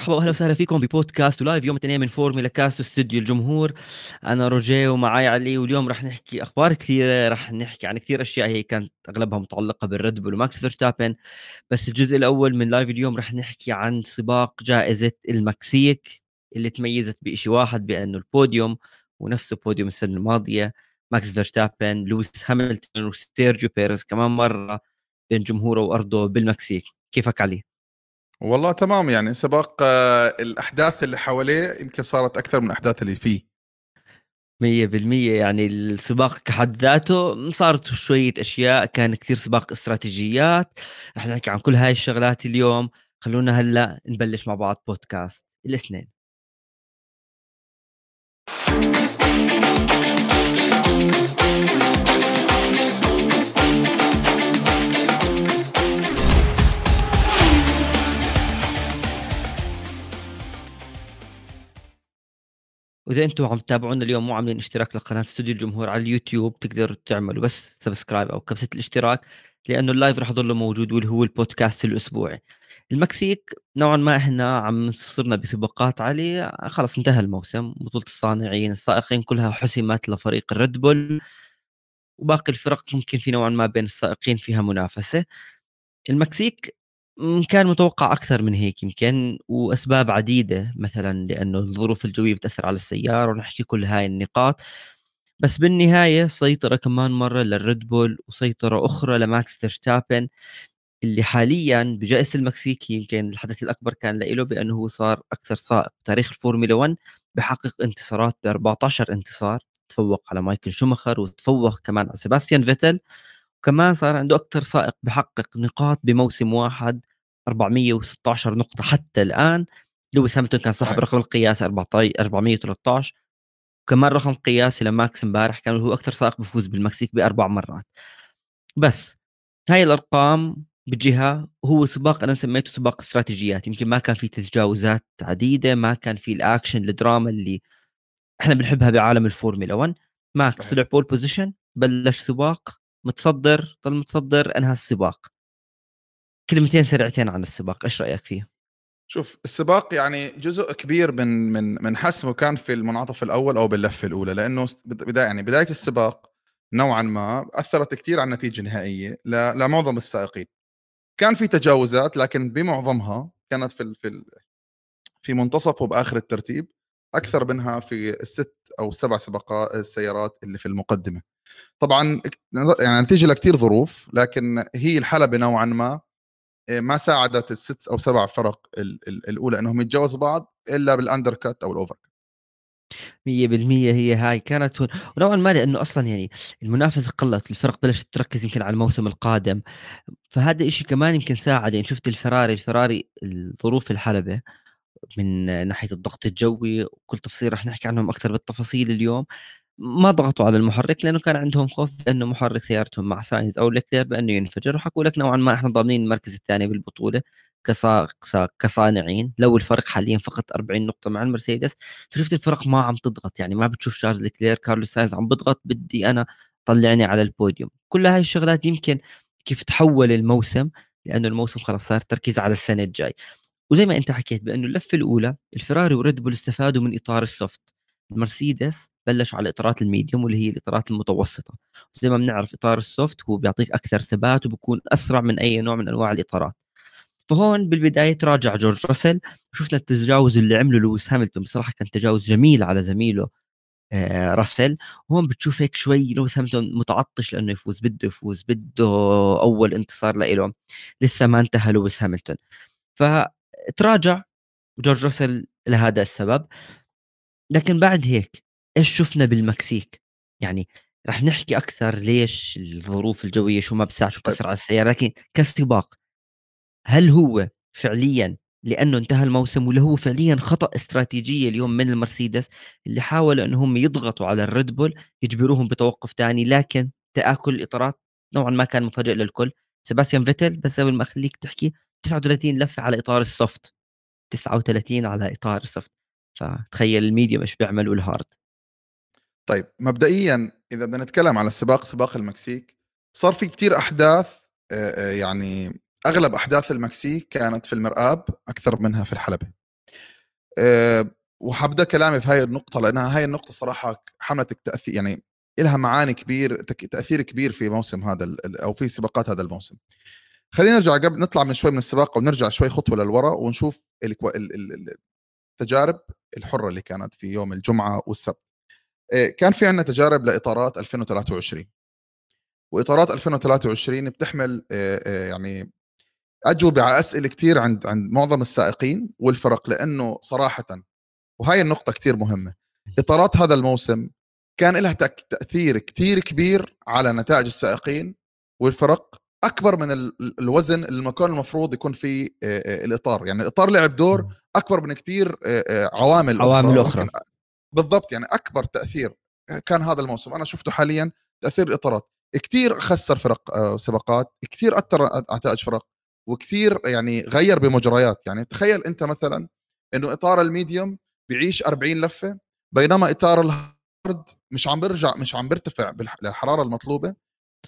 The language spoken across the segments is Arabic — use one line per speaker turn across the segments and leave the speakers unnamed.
مرحبا وأهلا وسهلا فيكم ببودكاست و live يوم الاثنين من فورمولا كاست واستوديو الجمهور. أنا روجيه ومعاي علي واليوم رح نحكي أخبار كثيرة رح نحكي عن كثير أشياء هي كانت أغلبها متعلقة بال Red Bull وماكس فيرستابن. بس الجزء الأول من live اليوم رح نحكي عن سباق جائزة المكسيك اللي تميزت بشيء واحد بأنه البوديوم ونفسه بوديوم السنة الماضية ماكس فيرستابن لويس هاملتون وسيرجيو بيريز كمان مرة بين جمهوره وأرضه بالمكسيك. كيفك علي؟
والله تمام يعني سباق آه، الأحداث اللي حواليه يمكن صارت أكثر من الأحداث اللي فيه.
مية بالمية يعني السباق كحد ذاته صارت شوية أشياء كان كثير سباق استراتيجيات. رح نحكي عن كل هاي الشغلات اليوم. خلونا هلأ نبلش مع بعض بودكاست الاثنين. وإذا أنتم عم تتابعونا اليوم مو عاملين اشتراك لقناة استوديو الجمهور على اليوتيوب تقدروا تعملوا بس subscribe أو كبسة الاشتراك لأنه ال live رح يضل موجود واللي هو البودكاست الأسبوعي. المكسيك نوعا ما إحنا عم صرنا بسباقات عليه خلص انتهى الموسم بطولة الصانعين السائقين كلها حسمت لفريق ال Red Bull وباقي الفرق ممكن في نوعا ما بين السائقين فيها منافسة. المكسيك كان متوقع أكثر من هيك يمكن وأسباب عديدة مثلا لأنه الظروف الجوية بتأثر على السيارة ونحكي كل هاي النقاط. بس بالنهاية سيطرة كمان مرة للريد بول وسيطرة أخرى لماكس فيرستابن اللي حاليا بجائزة المكسيك يمكن الحدث الأكبر كان له بأنه هو صار أكثر سائق بتاريخ الفورمولا 1 بحقق انتصارات ب 14 انتصار تفوق على مايكل شومخر وتفوق كمان على سيباستيان فيتل وكمان صار عنده أكثر سائق بحقق نقاط بموسم واحد. 416 نقطة. حتى الآن لويس هاملتون كان صاحب رقم القياسي 413 وكمان رقم قياسي لماكس امبارح كان هو أكثر سائق بفوز بالمكسيك بأربع مرات. بس هاي الأرقام بجهة هو سباق أنا سميته سباق استراتيجيات. يمكن ما كان في تجاوزات عديدة ما كان في ال action ال drama اللي إحنا بنحبها بعالم الفورمولا 1 ماكس طلع pole position بلش سباق متصدر ضل متصدر انهى السباق. كلمتين سريعتين عن السباق إيش رأيك فيه؟
شوف السباق يعني جزء كبير من من من حسمه كان في المنعطف الأول أو باللفة الأولى لأنه بداية يعني بداية السباق نوعا ما أثرت كثير على النتيجة النهائية لمعظم السائقين. كان في تجاوزات لكن بمعظمها كانت في في في منتصف وبآخر الترتيب أكثر منها في الست أو سبع سباقات السيارات اللي في المقدمة. طبعا يعني نتيجة لكثير ظروف لكن هي الحلبة نوعا ما ما ساعدت الست أو سبع فرق الأولى إنهم يتجاوزوا بعض إلا بال undercut أو ال over
100% هي هاي. كانت ونوعا ما لأنه أصلا يعني المنافسة قلت الفرق بلشت تركز يمكن على الموسم القادم. فهذا الشيء كمان يمكن ساعد. يعني شفت الفراري الفراري الظروف الحلبة من ناحية الضغط الجوي وكل تفصيل رح نحكي عنهم أكثر بالتفاصيل اليوم. ما ضغطوا على المحرك لأنه كان عندهم خوف انه محرك سيارتهم مع ساينز أو لكلير بأنه ينفجر. وحكوا لك نوعا ما إحنا ضامنين المركز الثاني بالبطولة كصانعين. لو الفرق حاليا فقط 40 نقطة مع المرسيدس فشفت الفرق ما عم تضغط. يعني ما بتشوف شارلز لكلير كارلوس ساينز عم بضغط بدي أنا طلعني على البوديوم. كل هاي الشغلات يمكن كيف تحول الموسم لأنه الموسم خلص صار تركيز على السنة الجاي. وزي ما أنت حكيت بأنه اللفة الأولى الفراري وريد بول استفادوا من إطار ال soft. المرسيدس بلشوا على الاطارات ال medium واللي هي الإطارات المتوسطة. زي ما بنعرف إطار ال soft هو بيعطيك أكثر ثبات وبكون أسرع من أي نوع من أنواع الإطارات. فهون بالبداية تراجع جورج راسل وشفنا التجاوز اللي عمله لويس هاملتون. بصراحة كان تجاوز جميل على زميله آه راسل. وهون بتشوف هيك شوي لويس هاملتون متعطش لأنه يفوز بده يفوز بده أول انتصار له لسه ما انتهى لويس هاملتون. فتراجع جورج راسل لهذا السبب. لكن بعد هيك إيش شفنا بالمكسيك؟ يعني رح نحكي أكثر ليش الظروف الجوية شو ما بتساعد شو بتأثر على السيارة لكن كسباق هل هو فعليا لأنه انتهى الموسم ولا هو فعليا خطأ استراتيجية اليوم من المرسيدس اللي حاولوا إنهم يضغطوا على الريد بول يجبروهم بتوقف ثاني لكن تآكل الإطارات نوعا ما كان مفاجئ للكل. سيباستيان فيتل بس قبل ما أخليك تحكي 39 لفة على إطار السوفت 39 على إطار السوفت. فتخيل ال medium إيش بيعمل وال hard
طيب مبدئيا إذا بدنا نتكلم على السباق سباق المكسيك صار في كتير أحداث يعني أغلب أحداث المكسيك كانت في المرآب أكثر منها في الحلبة. وحبدا كلامي في هاي النقطة لأنها هاي النقطة صراحة حملت تاثير يعني لها معاني كبير تأثير كبير في موسم هذا أو في سباقات هذا الموسم. خلينا نرجع قبل نطلع من شوي من السباق ونرجع شوي خطوة للوراء ونشوف التجارب الحرة اللي كانت في يوم الجمعة والسبت. كان في عندنا تجارب لإطارات 2023 وإطارات 2023 بتحمل آه، آه، يعني أجوبة على أسئلة كثير عند عند معظم السائقين والفرق لأنه صراحة وهي النقطة كثير مهمة إطارات هذا الموسم كان لها تأثير كثير كبير على نتائج السائقين والفرق أكبر من الوزن اللي كان المفروض يكون فيه الإطار. يعني الإطار لعب دور أكبر من كثير عوامل
عوامل أخرى, أخرى.
بالضبط يعني أكبر تأثير كان هذا الموسم. أنا شفته حاليا تأثير الإطارات. كثير خسر فرق سباقات كثير أثر نتائج فرق وكثير يعني غير بمجريات. يعني تخيل أنت مثلا إنه إطار ال medium بيعيش 40 لفة بينما إطار ال hard مش عم بيرجع مش عم بيرتفع بالحراره المطلوبة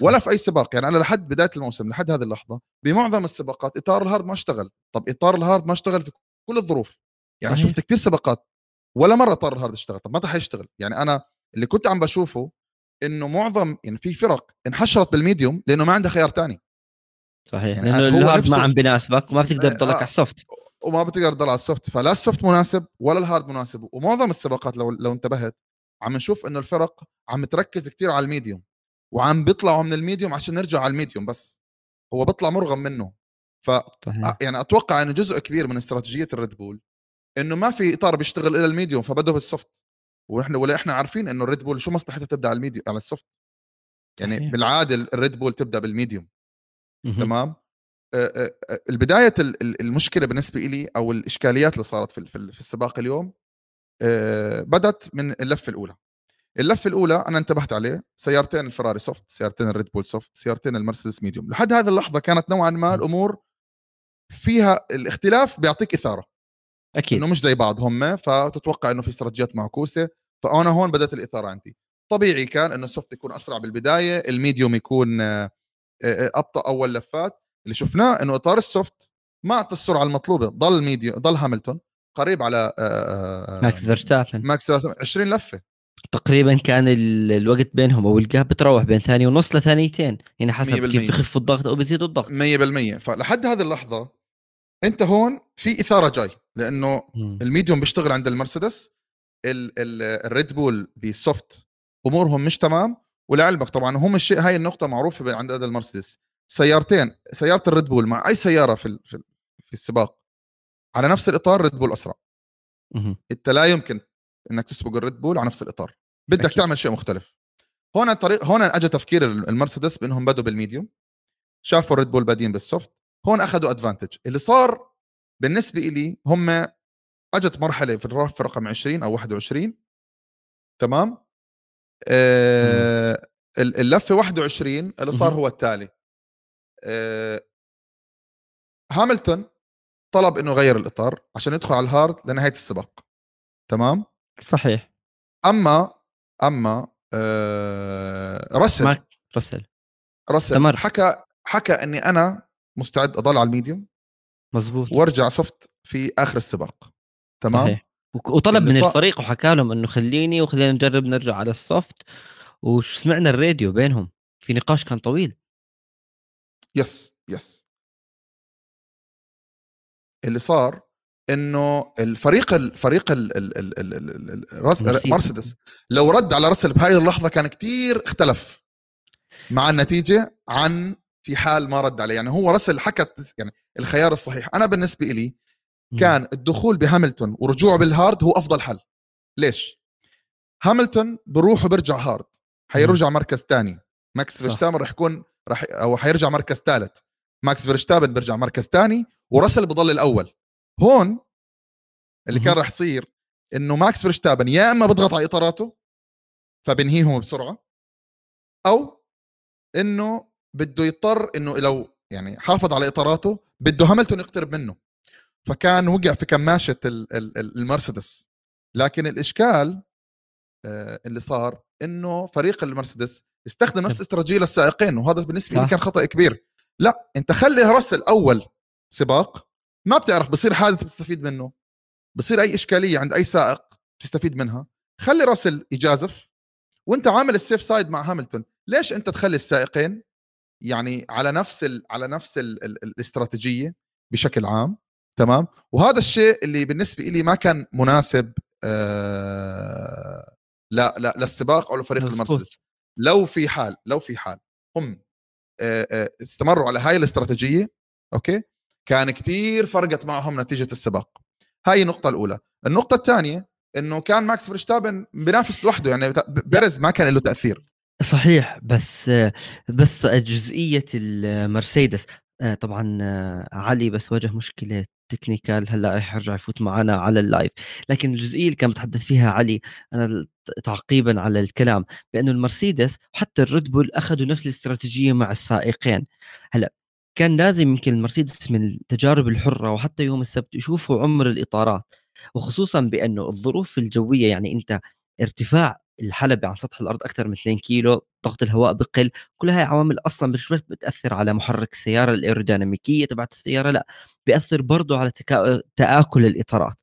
ولا في أي سباق. يعني أنا لحد بداية الموسم لحد هذه اللحظة بمعظم السباقات إطار ال hard ما اشتغل. طب إطار ال hard ما اشتغل في كل الظروف. يعني صحيح. شفت كثير سباقات ولا مرة اطار ال hard اشتغل طب متى حيشتغل يعني أنا اللي كنت عم بشوفه إنه معظم يعني في فرق انحشرت بال medium لأنه ما عندها خيار تاني.
صحيح. يعني لأنه ال hard ما عم بناسبك وما بتقدر تضلك آه. على السوفت.
وما بتقدر تضل على ال soft. فلا ال soft مناسب ولا ال hard مناسب. ومعظم السباقات لو لو انتبهت عم نشوف إنه الفرق عم تركز كثير على ال medium. وعم بيطلعوا من ال medium عشان نرجع على ال medium بس. هو بيطلع مرغم منه. ف يعني أتوقع إنه جزء كبير من استراتيجية الريد بول إنه ما في إطار بيشتغل إلا ال medium فبدوا بال soft وإحنا ولا إحنا عارفين إنه الريد بول شو مصلحتها تبدأ على ال medium على ال soft يعني صحيح. بالعاده الريد بول تبدأ بال medium. تمام؟ البداية المشكلة بالنسبة لي أو الإشكاليات اللي صارت في في السباق اليوم بدت من اللفة الأولى. اللفة الأولى أنا انتبهت عليه سيارتين الفراري soft سيارتين الريد بول soft سيارتين المرسيدس medium لحد هذه اللحظة كانت نوعا ما الأمور فيها الاختلاف بيعطيك إثارة.
أكيد.
إنه مش زي بعض هم فتتوقع إنه في استراتيجيات معكوسة. فأنا هون بدأت الاثاره عندي. طبيعي كان إنه ال soft يكون أسرع بالبداية ال medium يكون أبطأ أول لفات. اللي شفناه إنه إطار ال soft ما أعطى السرعة المطلوبة. ضل medium ضل هاملتون قريب على
ماكس فيرستابن.
ماكس 20 لفة.
تقريبا كان الوقت بينهم أو ال gap بتروح بين ثانية ونص لثانيتين. يعني حسب كيف بخف الضغط أو بيزيد الضغط. 100%
فلحد هذه اللحظة انت هون في إثارة جاي لأنه. ال medium بيشتغل عند المرسيدس الريد بول بال soft أمورهم مش تمام ولعلمك طبعا هم الشيء هاي النقطة معروفة عند هذا المرسيدس. سيارتين سيارة الريد بول مع أي سيارة في في السباق على نفس الإطار ريد بول أسرع. أنت لا يمكن إنك تسبق الريد بول على نفس الإطار. بدك أكيد. تعمل شيء مختلف. هون الطريق هون أجى تفكير المرسيدس بأنهم بدوا بال medium. شافوا الريد بول بادين بال soft هون أخذوا advantage اللي صار بالنسبة لي هم أجت مرحلة في اللاف رقم 20 أو 21 تمام؟ آه اللفة 21 اللي صار هو التالي. آه هاملتون طلب إنه يغير الإطار عشان يدخل على ال hard لنهاية السباق تمام؟
صحيح.
اما أما آه رسل
رسل
رسل. حكى حكى إني أنا مستعد أضل على ال medium
مزبوط
وأرجع soft في آخر السباق. تمام؟ صحيح.
وطلب من الفريق وحكى لهم إنه خليني وخلينا نجرب نرجع على ال soft وسمعنا الراديو بينهم. في نقاش كان طويل.
yes yes اللي صار إنه الفريق الفريق مرسيدس لو رد على رسل بهاي اللحظة كان كتير اختلف مع النتيجة عن في حال ما رد عليه. يعني هو رسل حكت يعني الخيار الصحيح. أنا بالنسبة لي كان الدخول بهاملتون ورجوعه بال hard هو أفضل حل. ليش؟ هاملتون بروح وبرجع hard. حيرجع مركز ثاني ماكس فيرستابن رح يكون رح أو حيرجع مركز ثالث ماكس فيرستابن بيرجع مركز ثاني ورسل بضل الأول. هون اللي كان راح يصير إنه ماكس فيرستابن يا إما بضغط على إطاراته فبنهيهم بسرعة أو إنه بده يضطر إنه لو يعني حافظ على إطاراته بده هاملتون يقترب منه. فكان وقع في كماشة المرسيدس. لكن الإشكال آه، اللي صار إنه فريق المرسيدس استخدم نفس استراتيجية للسائقين وهذا بالنسبة لي كان خطأ كبير. لا أنت خلي راسل اول سباق ما بتعرف بصير حادث بتستفيد منه. بصير أي إشكالية عند أي سائق تستفيد منها. خلي راسل يجازف وأنت عامل ال safe side مع هاملتون. ليش أنت تخلي السائقين يعني على نفس ال على نفس ال ال الاستراتيجية بشكل عام تمام؟ وهذا الشيء اللي بالنسبة لي ما كان مناسب آه لا لا للسباق أو لفريق المرسيدس. لو في حال لو في حال هم آه آه استمروا على هاي الاستراتيجية أوكي؟ كان كثير فرقت معهم نتيجة السباق. هاي النقطة الأولى. النقطة الثانية إنه كان ماكس فرشتابن بينافس لوحده يعني بيرز ما كان له تأثير.
صحيح بس بس جزئية المرسيدس آه، طبعا آه، علي بس واجه مشكلة technical هلأ رح يرجع يفوت معنا على ال live. لكن الجزئية اللي كان متحدث فيها علي أنا تعقيبا على الكلام بأنه المرسيدس وحتى الريد بول أخذوا نفس الاستراتيجية مع السائقين. هلأ كان لازم يمكن المرسيدس من التجارب الحرة وحتى يوم السبت يشوفوا عمر الإطارات وخصوصا بأنه الظروف الجوية يعني أنت ارتفاع الحلبة عن سطح الأرض أكثر من 2 كيلو ضغط الهواء بقل كل هاي عوامل أصلا مش بس بتأثر على محرك السيارة الأيروديناميكية تبعت السيارة لأ بيأثر برضه على تكا... تآكل الإطارات.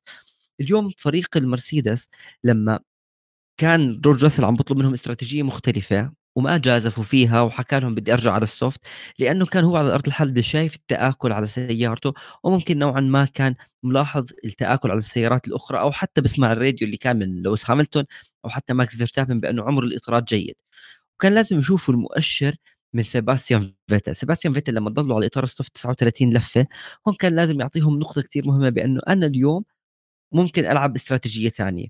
اليوم فريق المرسيدس لما كان جورج راسل عم بطلب منهم استراتيجية مختلفة وما جازفوا فيها وحكى لهم بدي أرجع على ال soft لأنه كان هو على أرض الحلبة شايف التآكل على سيارته وممكن نوعا ما كان ملاحظ التآكل على السيارات الأخرى أو حتى بسمع الراديو اللي كان من لويس هاملتون أو حتى ماكس فيرستابن بأنه عمر الاطارات جيد. وكان لازم يشوفوا المؤشر من سيباستيان فيتل. سيباستيان فيتل لما ضلوا على إطار ال soft 39 لفة هون كان لازم يعطيهم نقطة كثير مهمة بأنه أنا اليوم ممكن ألعب باستراتيجيه ثانية.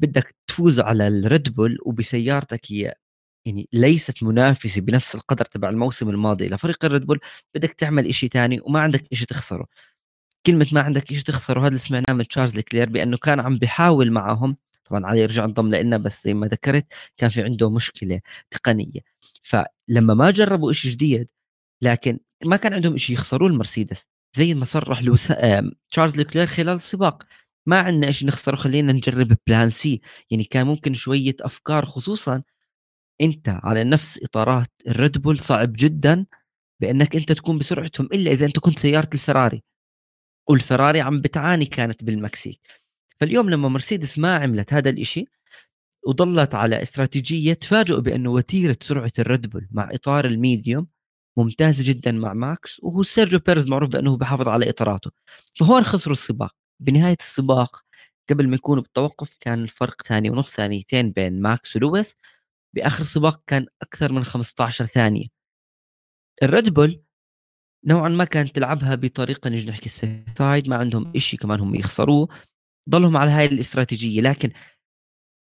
بدك تفوز على الريد بول وبسيارتك هي يعني ليست منافسة بنفس القدر تبع الموسم الماضي لفريق الريد بول بدك تعمل شيء ثاني وما عندك شيء تخسره. كلمة ما عندك شيء تخسره هذا اللي سمعناه من تشارلز لكلير بأنه كان عم بيحاول معهم طبعا علي يرجع انضم لنا بس زي ما ذكرت كان في عنده مشكلة تقنية. فلما ما جربوا شيء جديد لكن ما كان عندهم شيء يخسروه المرسيدس زي ما صرح لوس تشارلز لكلير خلال السباق. ما عندنا شيء نخسره خلينا نجرب plan C يعني كان ممكن شوية أفكار خصوصا أنت على نفس إطارات الريد بول صعب جدا بأنك أنت تكون بسرعتهم إلا إذا أنت كنت سيارة الفراري. والفراري عم بتعاني كانت بالمكسيك. فاليوم لما مرسيدس ما عملت هذا الإشي وضلت على استراتيجية تفاجئوا بأنه وتيرة سرعة الريد بول مع إطار ال medium ممتازة جدا مع ماكس وهو سيرجيو بيرز معروف بأنه بحافظ على إطاراته. فهون خسروا السباق. بنهاية السباق قبل ما يكونوا بالتوقف كان الفرق ثانية ونص ثانيتين بين ماكس ولويس. بآخر سباق كان أكثر من 15 ثانية. الريد بول نوعا ما كانت تلعبها بطريقة نجي نحكي side ما عندهم شيء كمان هم يخسروه. ضلهم على هاي الاستراتيجية لكن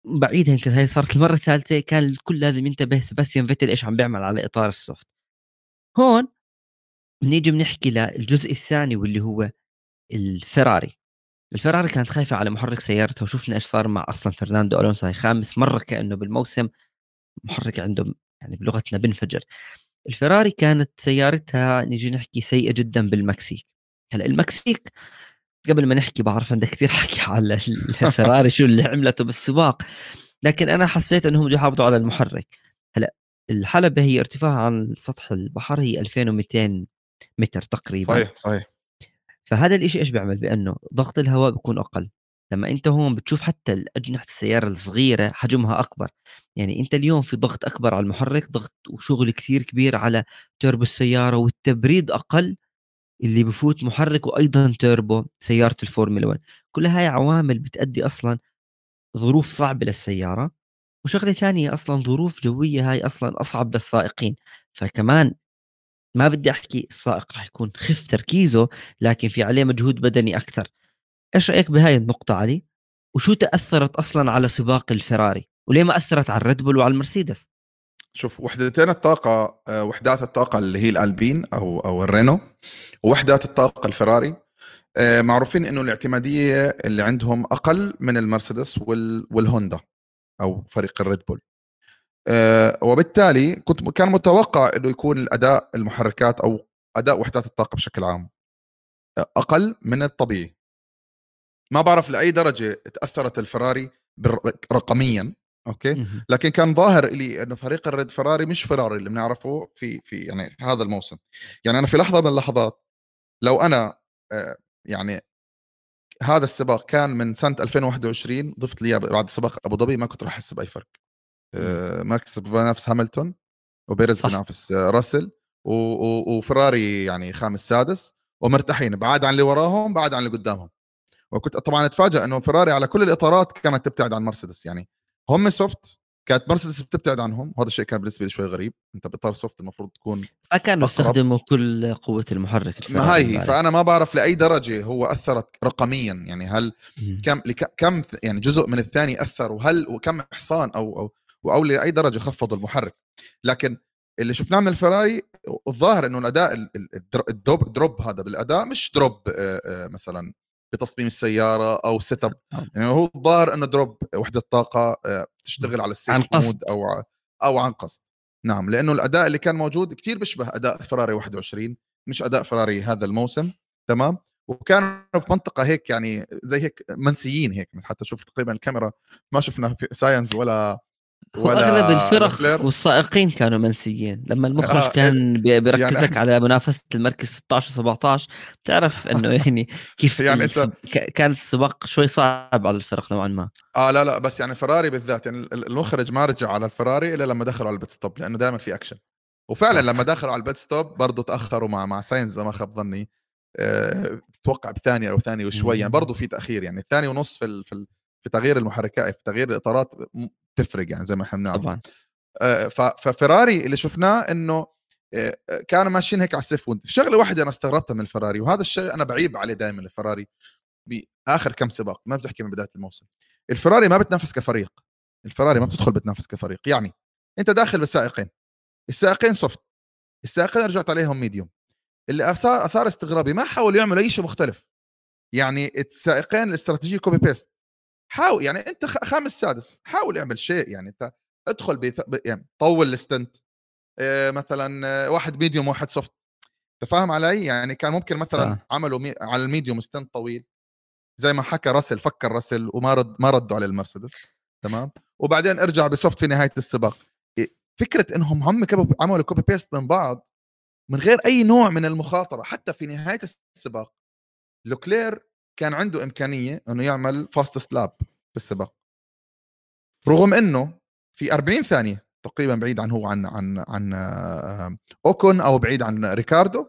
بعيدا يمكن هاي صارت المرة الثالثة كان الكل لازم ينتبه سباستيان فيتل إيش عم بيعمل على إطار ال soft. هون بنيجي بنحكي للجزء الثاني واللي هو الفراري الفراري كانت خايفة على محرك سيارتها وشفنا إيش صار مع أصلا فرناندو ألونسو هاي خامس مرة كأنه بالموسم محرك عندهم يعني بلغتنا بنفجر. الفراري كانت سيارتها نيجي نحكي سيئة جدا بالمكسيك. هلأ المكسيك قبل ما نحكي بعرف عندك كثير حكي على الفراري شو اللي عملته بالسباق. لكن أنا حسيت إنهم بده يحافظوا على المحرك. هلأ الحلبة هي ارتفاعها عن سطح البحر هي 2200 متر تقريبا.
صحيح صحيح.
فهذا الإشي إيش بيعمل؟ بأنه ضغط الهواء بيكون أقل. لما أنت هون بتشوف حتى أجنحة السيارة الصغيرة حجمها أكبر. يعني أنت اليوم في ضغط أكبر على المحرك ضغط وشغل كثير كبير على توربو السيارة والتبريد أقل اللي بفوت محرك وأيضا توربو سيارة الفورمولا 1 كل هاي عوامل بتأدي أصلا ظروف صعبة للسيارة وشغلة ثانية أصلا ظروف جوية هاي أصلا أصعب للسائقين. فكمان ما بدي أحكي السائق راح يكون خف تركيزه لكن في عليه مجهود بدني أكثر. إيش رأيك بهاي النقطة علي؟ وشو تأثرت أصلا على سباق الفراري؟ وليه ما أثرت على الريد بول وعلى المرسيدس؟
شوف وحدتين الطاقة آه، وحدات الطاقة اللي هي الألبين أو أو الرينو ووحدات الطاقة الفراري. آه، معروفين إنه الاعتمادية اللي عندهم أقل من المرسيدس والهوندا أو فريق الريد بول. آه، وبالتالي كنت كان متوقع إنه يكون الأداء المحركات أو أداء وحدات الطاقة بشكل عام أقل من الطبيعي. ما بعرف لأي درجة تأثرت الفراري رقميا أوكي؟ لكن كان ظاهر لي إنه فريق الريد فراري مش فراري اللي بنعرفه في في يعني هذا الموسم. يعني أنا في لحظة من اللحظات لو أنا آه، يعني هذا السباق كان من سنة 2021 ضفت لي بعد سباق أبو ظبي ما كنت راح أحس بأي فرق. آه، ماكس بنافس هاملتون وبيرز بنافس راسل وفراري يعني خامس سادس ومرتاحين بعاد عن اللي وراهم بعد عن اللي قدامهم. وكنت طبعا اتفاجئ إنه فراري على كل الإطارات كانت تبتعد عن مرسيدس. يعني هم soft كانت مرسيدس بتبتعد عنهم. وهذا الشيء كان بالنسبة لي شوي غريب. أنت باطار soft المفروض تكون
ما كانوا يستخدموا كل قوة المحرك
ما هاي هي فأنا ما بعرف لأي درجة هو أثرت رقميا. يعني هل كم كم يعني جزء من الثاني أثر؟ وهل وكم حصان أو أو أو لأي درجة خفضوا المحرك. لكن اللي شفناه من الفراري الظاهر إنه الأداء ال drop drop هذا بالأداء مش drop مثلا بتصميم السيارة أو setup يعني هو الظاهر إنه drop وحدة طاقة تشتغل على ال safe mode أو أو عن قصد. نعم لأنه الأداء اللي كان موجود كتير بيشبه أداء فراري 21 مش أداء فراري هذا الموسم. تمام؟ وكانوا بمنطقة هيك يعني زي هيك منسيين هيك حتى شوف تقريبا الكاميرا ما شفنا في ساينز ولا
ولا أغلب الفرق والسائقين كانوا منسيين. لما المخرج آه كان بيركز يعني لك على منافسة المركز 16 و 17 تعرف إنه يعني كيف يعني أنت كان السباق شوي صعب على الفرق نوعا ما.
آه لا لا بس يعني فراري بالذات يعني المخرج ما رجع على الفراري إلا لما دخلوا على ال pit stop لأنه دائما في أكشن. وفعلا لما دخلوا على ال pit stop برضه تأخروا مع مع ساينز إذا ما خاب ظني. أه بتوقع بثانية أو ثانية وشوي يعني برضه في تأخير يعني الثانية ونص في في في تغيير المحركات في تغيير الإطارات تفرق يعني زي ما إحنا بنعرف. طبعا. آه، ففراري اللي شفناه إنه آه، كانوا ماشيين هيك على ال safe mode شغلة واحدة أنا استغربتها من الفراري وهذا الشيء أنا بعيب عليه دائما الفراري بآخر كم سباق ما بتحكي من بداية الموسم. الفراري ما بتنافس كفريق. الفراري ما بتدخل بتنافس كفريق. يعني أنت داخل بسائقين السائقين soft السائقين رجعت عليهم medium اللي أثار أثار استغرابي ما حاولوا يعملوا أي شيء مختلف. يعني السائقين الاستراتيجية copy paste حاول يعني أنت خامس سادس حاول اعمل شيء يعني أنت ادخل pit... يعني طول ال stint إيه مثلا واحد medium واحد soft أنت فاهم علي؟ يعني كان ممكن مثلا آه. عملوا مي... على ال medium stint طويل زي ما حكى راسل فكر راسل وما رد ما ردوا على المرسيدس تمام؟ وبعدين ارجع ب soft في نهاية السباق. فكرة إنهم هم عملوا copy paste من بعض من غير أي نوع من المخاطرة حتى في نهاية السباق لوكلير كان عنده إمكانية إنه يعمل fastest lap بالسباق. رغم إنه في 40 ثانية تقريبا بعيد عن هو عن عن عن أوكون أو بعيد عن ريكاردو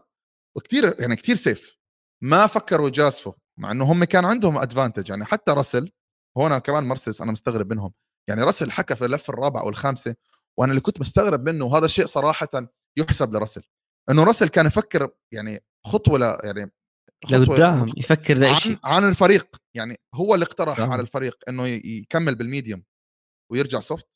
وكثير يعني كثير safe ما فكروا يجازفوا مع إنه هم كان عندهم advantage يعني حتى راسل هون كمان مرسيدس أنا مستغرب منهم. يعني راسل حكى في اللفه الرابعه أو الخامسة وأنا اللي كنت مستغرب منه وهذا الشيء صراحة يحسب لراسل. إنه راسل كان يفكر يعني خطوة يعني
لقدام يفكر
عن, عن الفريق يعني هو اللي اقترح صح. على الفريق إنه يكمل بال medium ويرجع soft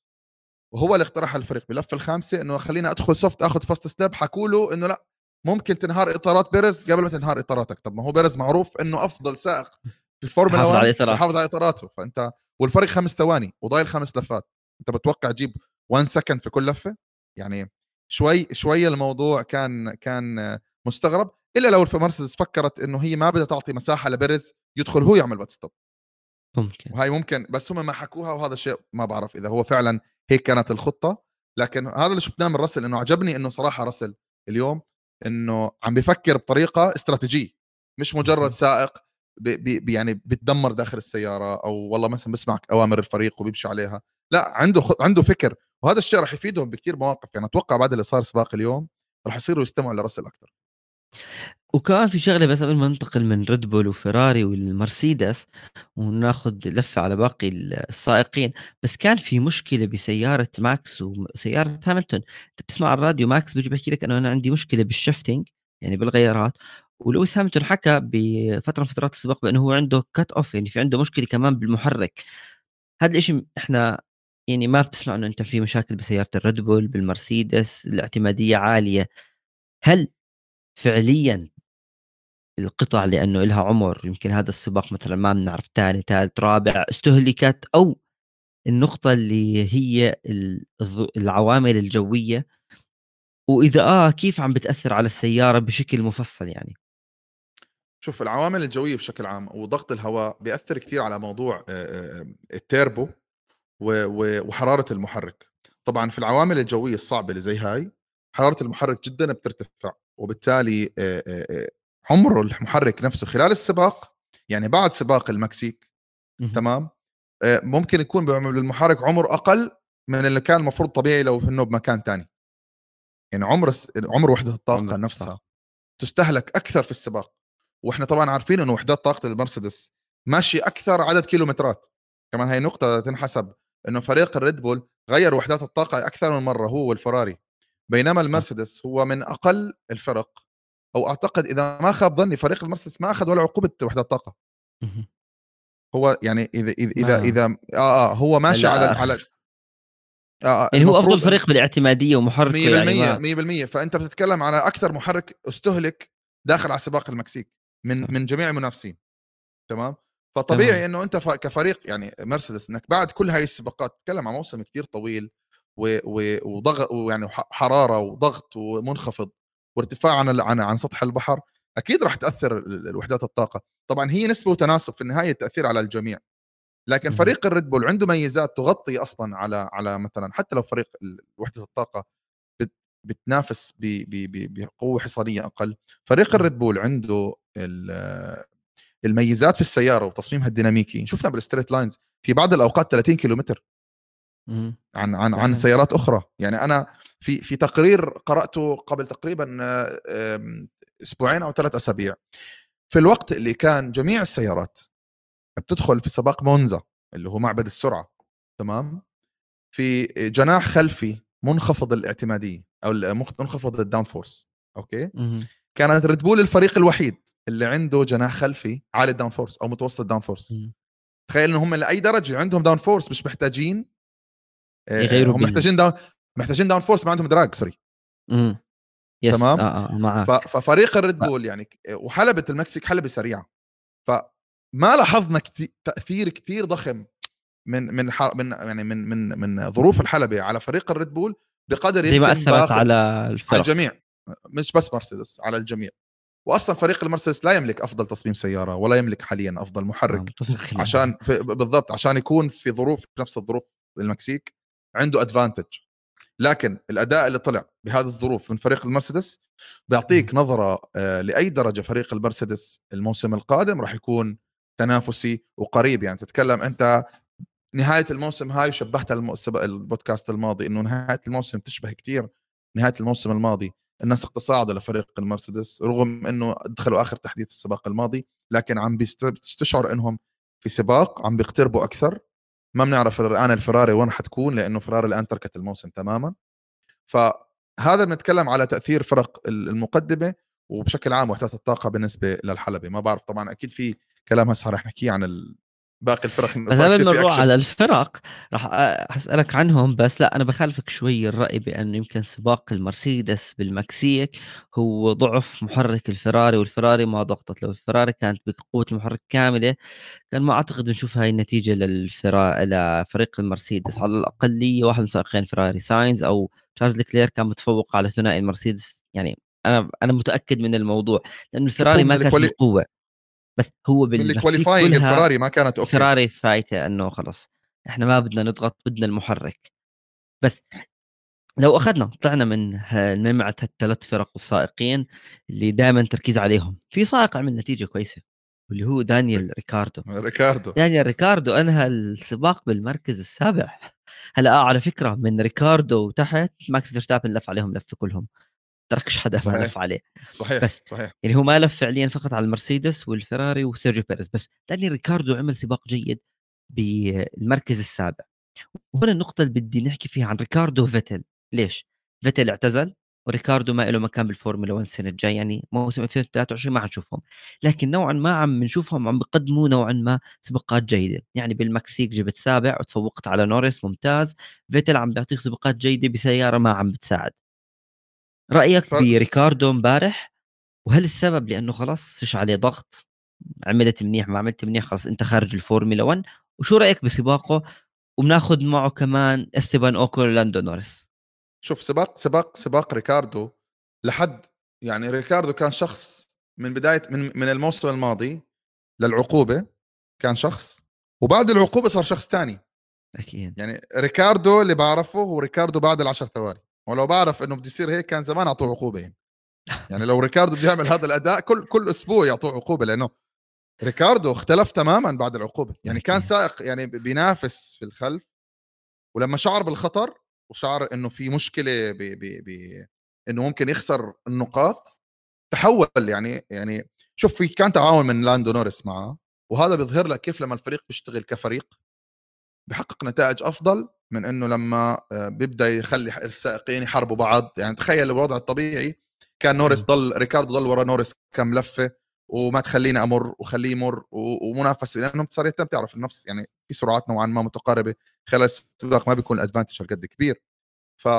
وهو اللي اقترح على الفريق بلف الخامسة إنه خلينا أدخل soft آخذ fastest lap حكوا له إنه لأ ممكن تنهار إطارات بيرز قبل ما تنهار إطاراتك. طب ما هو بيرز معروف إنه أفضل سائق في الفورمولا 1 يحافظ على إطاراته. فأنت والفريق خمس ثواني وضايل خمس لفات. أنت بتوقع تجيب 1 second في كل لفة؟ يعني شوي شوي الموضوع كان كان مستغرب. إلا لو مرسيدس فكرت إنه هي ما بدها تعطي مساحة لبيرز يدخل هو يعمل pit stop
ممكن.
وهي ممكن بس هم ما حكوها وهذا الشيء ما بعرف إذا هو فعلا هيك كانت الخطة. لكن هذا اللي شفناه من راسل إنه عجبني إنه صراحة راسل اليوم إنه عم بفكر بطريقة استراتيجية مش مجرد سائق بي بي يعني بتدمر داخل السيارة أو والله مثلا بسمع أوامر الفريق وبيمشي عليها. لا عنده خ... عنده فكر وهذا الشيء راح يفيدهم بكثير مواقف. يعني أتوقع بعد اللي صار سباق اليوم راح يصيروا يستمعوا لراسل أكثر
وكمان في شغلة بس قبل ما ننتقل من ريد بول وفيراري والمرسيدس وناخذ لفة على باقي السائقين بس كان في مشكلة بسيارة ماكس وسياره هاملتون أنت بتسمع الراديو ماكس بيجي بيحكي لك إنه أنا عندي مشكلة بال shifting يعني بالغيارات. ولويس هاملتون حكى بفترة من فترات السباق بأنه هو عنده cut off يعني في عنده مشكلة كمان بالمحرك. هذا الشيء إحنا يعني ما بتسمع إنه أنت في مشاكل بسيارة الريد بول بالمرسيدس الاعتمادية عالية. هل فعليا القطع لأنه لها عمر يمكن هذا السباق مثلا ما بنعرف ثاني ثالث رابع استهلكت أو النقطة اللي هي العوامل الجوية. وإذا آه كيف عم بتأثر على السيارة بشكل مفصل يعني؟
شوف العوامل الجوية بشكل عام وضغط الهواء بيأثر كثير على موضوع التيربو وحرارة المحرك. طبعا في العوامل الجوية الصعبة اللي زي هاي حرارة المحرك جدا بترتفع. وبالتالي عمر المحرك نفسه خلال السباق يعني بعد سباق المكسيك. تمام؟ آه، ممكن يكون المحرك عمر أقل من اللي كان المفروض طبيعي لو إنه بمكان تاني. يعني عمر عمر وحدة
الطاقة
نفسها. تستهلك أكثر في السباق. وإحنا طبعا عارفين إنه وحدات طاقة المرسيدس ماشي أكثر عدد كيلومترات. كمان هي نقطة تنحسب إنه فريق الريد بول غير وحدات الطاقة أكثر من مرة هو والفراري. بينما المرسيدس هو من أقل الفرق أو أعتقد إذا ما خاب ظني فريق المرسيدس ما أخذ ولا عقوبة وحدات
طاقة.
هو يعني إذا إذا
إذا,
إذا آه آه هو ماشي. على على آه آه
يعني هو
أفضل
فريق بالاعتمادية ومحركه
100%
يعني ما-
100% فأنت بتتكلم على أكثر محرك استهلك داخل على سباق المكسيك من. من جميع المنافسين تمام فطبيعي. إنه أنت كفريق يعني مرسيدس إنك بعد كل هاي السباقات تتكلم عن موسم كتير طويل وضغط ويعني حرارة وضغط ومنخفض وارتفاع عن عن عن سطح البحر أكيد راح تأثر ال- ال- وحدات الطاقة طبعا هي نسبة وتناسب في النهاية التاثير على الجميع لكن. فريق الريد بول عنده ميزات تغطي أصلا على على مثلا حتى لو فريق وحدة الطاقة بت- بتنافس بقوة حصانيه أقل فريق. الريد بول عنده ال- الميزات في السيارة وتصميمها الديناميكي شفنا بال straight lines في بعض الأوقات 30 كيلومتر. عن عن عن. سيارات أخرى يعني أنا في في تقرير قرأته قبل تقريبا آه، أسبوعين أو ثلاث أسابيع في الوقت اللي كان جميع السيارات بتدخل في سباق مونزا اللي هو معبد السرعة تمام في جناح خلفي منخفض الاعتمادية أو منخفض ال downforce
okay.
كانت ريد بول الفريق الوحيد اللي عنده جناح خلفي عالي ال downforce أو متوسط ال
downforce.
تخيل إن هم لأي درجة عندهم downforce مش محتاجين
يغيروا
هم محتاجين down محتاجين downforce ما عندهم drag sorry.
مم. yes
تمام.
آه آه معك
ففريق الريد بول يعني وحلبة المكسيك حلبة سريعة. فما لاحظنا تأثير كتير ضخم من من ح- من يعني من من من ظروف الحلبة على فريق الريد بول بقدر
زي ما
أثرت
على
على
الفرق.
الجميع. مش بس مرسيدس على الجميع. واصلا فريق المرسيدس لا يملك أفضل تصميم سيارة ولا يملك حاليا أفضل
آه،
محرك
خلاف.
عشان بالضبط عشان يكون في ظروف نفس الظروف المكسيك. عنده advantage لكن الأداء اللي طلع بهذه الظروف من فريق المرسيدس بيعطيك نظرة آه، لأي درجة فريق المرسيدس الموسم القادم راح يكون تنافسي وقريب. يعني تتكلم أنت نهاية الموسم هاي شبهتها البودكاست الماضي إنه نهاية الموسم تشبه كتير نهاية الموسم الماضي. النسق تصاعد لفريق المرسيدس رغم إنه دخلوا آخر تحديث السباق الماضي لكن عم بيست- بتستشعر إنهم في سباق عم بيقتربوا أكثر. ما بنعرف الان الفراري وين حتكون لأنه فراري الآن تركت الموسم تماما. فهذا بنتكلم على تأثير فرق المقدمة وبشكل عام وحدات الطاقة بالنسبة للحلبة. ما بعرف طبعا أكيد في كلام هسه رح نحكيه عن باقي الفرق
بس قبل ما نروح. على الفرق. راح أسألك عنهم بس لا أنا بخالفك شوي. الرأي بانه يمكن سباق المرسيدس بالمكسيك هو ضعف محرك الفراري والفراري ما ضغطت لو الفراري كانت بقوة المحرك كاملة. كان ما أعتقد بنشوف هاي النتيجة للفرا لفريق المرسيدس. على الأقلية واحد من سائقين فراري ساينز أو تشارلز لوكلير كان متفوق على ثنائي المرسيدس. يعني أنا أنا متأكد من الموضوع لأنه الفراري ما كانت
ال quali-
بالقوه بس هو
من
بالمكسيك
ال qualifying
كلها
الفراري ما كانت okay.
فراري فايتة إنه خلص. إحنا ما بدنا نضغط بدنا المحرك. بس لو أخذنا طلعنا من مجموعه هالثلاث فرق والسائقين اللي دائما تركيز عليهم. في سائق عمل نتيجة كويسة واللي هو دانيال ريكاردو.
ريكاردو.
دانيال ريكاردو انهى السباق بالمركز السابع. هلأ على فكرة من ريكاردو وتحت ماكس فيرستابن لف عليهم لفة كلهم. تركش حدا ما. لف عليه.
صحيح
بس.
صحيح.
يعني هو ما لف فعليا فقط على المرسيدس والفراري وسيرجيو بيريز بس دانيال ريكاردو عمل سباق جيد بالمركز السابع. وهنا النقطة اللي بدي نحكي فيها عن ريكاردو فيتل. ليش؟ فيتل اعتزل وريكاردو ما له مكان بالفورمولا 1 السنة الجاية يعني موسم 2023 ما حنشوفهم. لكن نوعا ما عم نشوفهم عم بقدموا نوعا ما سباقات جيدة. يعني بالمكسيك جبت سابع وتفوقت على نوريس ممتاز. فيتل عم بيعطيك سباقات جيدة بسيارة ما عم بتساعد. رأيك
فرق.
بريكاردو امبارح؟ وهل السبب لأنه خلاص فيش عليه ضغط؟ عملت منيح ما عملت منيح خلاص أنت خارج الفورمولا 1 وشو رأيك بسباقه؟ وبناخذ معه كمان استيبان اوكون لاندو نورس
شوف سباق سباق سباق ريكاردو لحد يعني ريكاردو كان شخص من بداية من من الموسم الماضي للعقوبة كان شخص وبعد العقوبة صار شخص ثاني
أكيد.
يعني ريكاردو اللي بعرفه هو ريكاردو بعد العشر ثواني. ولو بعرف إنه بده يصير هيك كان زمان أعطوه عقوبة يعني. يعني لو ريكاردو بده يعمل هذا الأداء كل كل أسبوع يعطوه عقوبة لأنه ريكاردو اختلف تماما بعد العقوبة يعني كان سائق يعني بينافس في الخلف ولما شعر بالخطر وشعر إنه في مشكلة ب ب ب إنه ممكن يخسر النقاط تحول يعني يعني شوف في كان تعاون من لاندو نورس معه وهذا بيظهر لك كيف لما الفريق بيشتغل كفريق بحقق نتائج أفضل من إنه لما آه، بيبدأ يخلي السائقين يحاربوا بعض. يعني تخيل الوضع الطبيعي كان نورس ضل ريكاردو ضل ورا نورس كم لفة وما تخليني أمر وخليه يمر ومنافسه لأنه صار بتعرف النفس يعني في سرعات نوعا ما متقاربة. خلال السباق ما بيكون ال advantage هالقد كبير. ف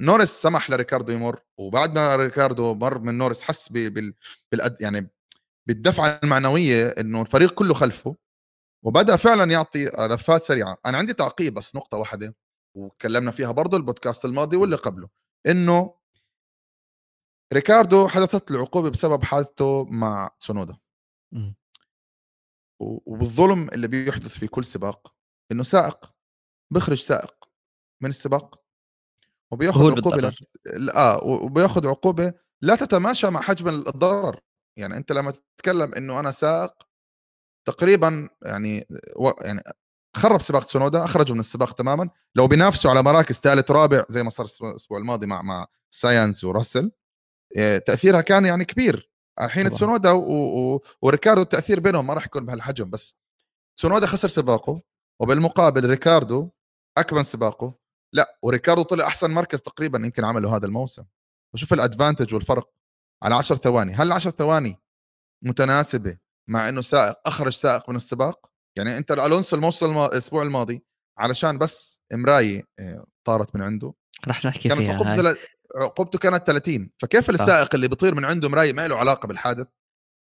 نورس سمح لريكاردو يمر وبعد ما ريكاردو مر من نورس حس بال, بال... يعني بالدفعة المعنوية إنه الفريق كله خلفه. وبدأ فعلا يعطي لفات سريعة. أنا عندي تعقيب بس نقطة واحدة وتكلمنا فيها برضه البودكاست الماضي واللي قبله. إنه ريكاردو حدثت العقوبه بسبب حادثته مع تسونودا. وبالظلم اللي بيحدث في كل سباق إنه سائق بيخرج سائق من السباق. وبياخذ عقوبة لا آه وبياخذ عقوبة لا تتماشى مع حجم الضرر. يعني أنت لما تتكلم إنه أنا سائق تقريبا يعني و... يعني خرب سباق تسونودا اخرجه من السباق تماما. لو بينافسوا على مراكز ثالث رابع زي ما صار الأسبوع الماضي مع مع ساينس وراسل آه، تأثيرها كان يعني كبير. الحين تسونودا و... و... وريكاردو التأثير بينهم ما راح يكون بهالحجم بس تسونودا خسر سباقه وبالمقابل ريكاردو أكمل سباقه. لا وريكاردو طلع أحسن مركز تقريبا يمكن عمله هذا الموسم. وشوف ال advantage والفرق على 10 ثواني. هل 10 ثواني متناسبة مع إنه سائق أخرج سائق من السباق. يعني أنت الونسو الموسم الأسبوع الماضي علشان بس مرايه آه، طارت من عنده.
رح نحكي كانت فيها
عقوبته عقوبته كانت 30 فكيف السائق اللي بيطير من عنده مرايه ما له علاقة بالحادث؟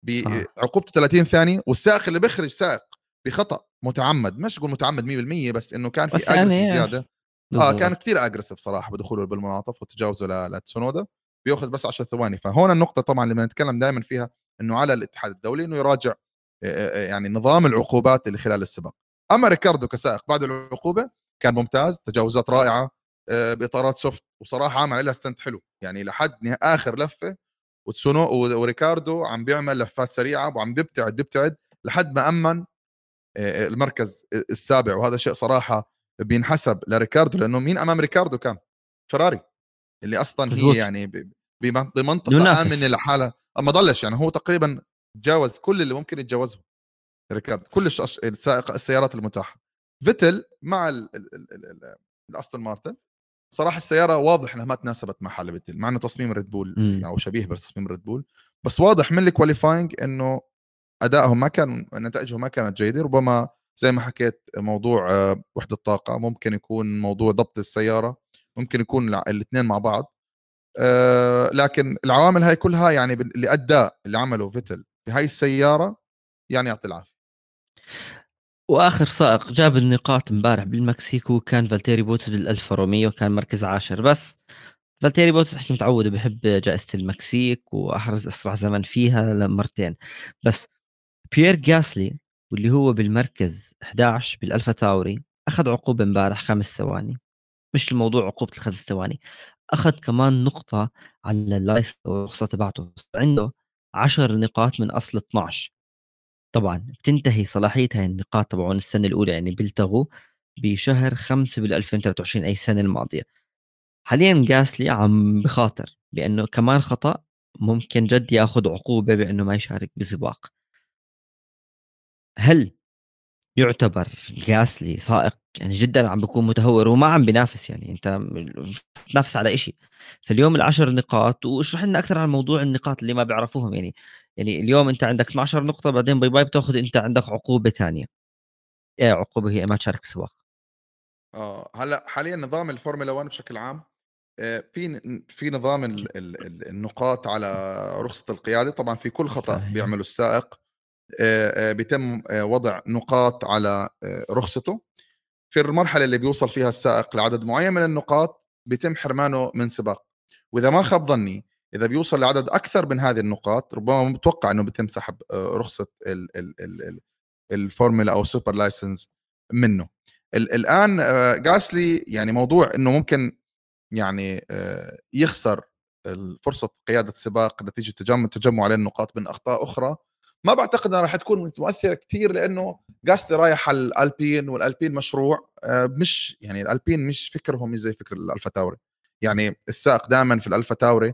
بعقوبته 30 ثانية والسائق اللي بيخرج سائق بخطأ متعمد. مش أقول متعمد 100% بس إنه كان في aggressive يعني زيادة. آه كان كثير aggressive صراحة بدخوله بالمنعطف وتجاوزه لتسونودا. بيأخذ بس 10 ثواني. فهون النقطة طبعا اللي بنتكلم دائما فيها إنه على الاتحاد الدولي إنه يراجع يعني نظام العقوبات اللي خلال السباق. أما ريكاردو كسائق بعد العقوبة كان ممتاز تجاوزات رائعة بإطارات soft وصراحة عمل عليها stint حلو. يعني لحد آخر لفة وتسونو وريكاردو عم بيعمل لفات سريعة وعم بيبتعد بيبتعد لحد ما أمن المركز السابع. وهذا شيء صراحة بينحسب لريكاردو لأنه مين أمام ريكاردو كان؟ فراري اللي أصلا هي يعني بمنطقة آمنة لحالها. ما ضلش يعني هو تقريبا تجاوز كل اللي ممكن يتجاوزه ريكاردو كل السائق السيارات المتاحة. فيتل مع الأستون مارتن صراحة السيارة واضح إنها ما تناسبت مع حال فيتل مع إنه تصميم ريد بول يعني أو شبيه بتصميم ريد بول بس واضح من ال qualifying إنه أدائهم ما كان نتائجهم ما كانت جيدة. ربما زي ما حكيت موضوع آه، وحدة الطاقة ممكن يكون موضوع ضبط السيارة ممكن يكون الاثنين مع بعض. آه، لكن العوامل هاي كلها يعني الأداء اللي عمله فيتل بهاي السيارة يعني يعطي العافية.
وآخر سائق جاب النقاط امبارح بالمكسيكو كان فالتيري بوتس بالالفا روميو كان مركز عاشر بس. فالتيري بوتس حكي متعود بحب جائزة المكسيك وأحرز أسرع زمن فيها مرتين بس. بيير جاسلي واللي هو بالمركز 11 بالألفا تاوري أخذ عقوبة امبارح خمس ثواني. مش الموضوع عقوبة الخمس ثواني. أخذ كمان نقطة على ال license أو الرخصه تبعته. عنده 10 نقاط من أصل 12 طبعا بتنتهي صلاحيه هاي النقاط تبعون السنة الأولى يعني بيلتغوا بشهر 5 بال 2023 أي السنة الماضية. حاليا جاسلي عم بخاطر بأنه كمان خطأ ممكن جد ياخذ عقوبة بأنه ما يشارك بسباق. هل يعتبر جاسلي سائق يعني جدا عم بيكون متهور وما عم بينافس يعني. أنت بتنافس على شيء فاليوم العشر نقاط واشرح لنا أكثر عن موضوع النقاط اللي ما بيعرفوهم يعني. يعني اليوم أنت عندك 12 نقطة بعدين bye bye بتأخذ أنت عندك عقوبة ثانية. إيه عقوبة هي ما تشارك بسباق
آه هلأ حاليا نظام الفورمولا 1 بشكل عام آه، في في نظام النقاط على رخصة القيادة. طبعا في كل خطأ بيعمله السائق. بيتم وضع نقاط على رخصته. في المرحلة اللي بيوصل فيها السائق لعدد معين من النقاط بيتم حرمانه من سباق. وإذا ما خاب ظني إذا بيوصل لعدد أكثر من هذه النقاط ربما متوقع إنه بيتم سحب رخصة الفورمولا أو ال super license منه. الآن جاسلي يعني موضوع إنه ممكن يعني يخسر فرصة قيادة السباق نتيجة تجمع تجمع عليه النقاط من أخطاء أخرى ما بعتقد إنها راح تكون مؤثره كثير لأنه جاستي رايح على الألبين والألبين مشروع آه، مش يعني الألبين مش فكرهم مش زي فكر الألفا تاوري. يعني السائق دائما في الألفا تاوري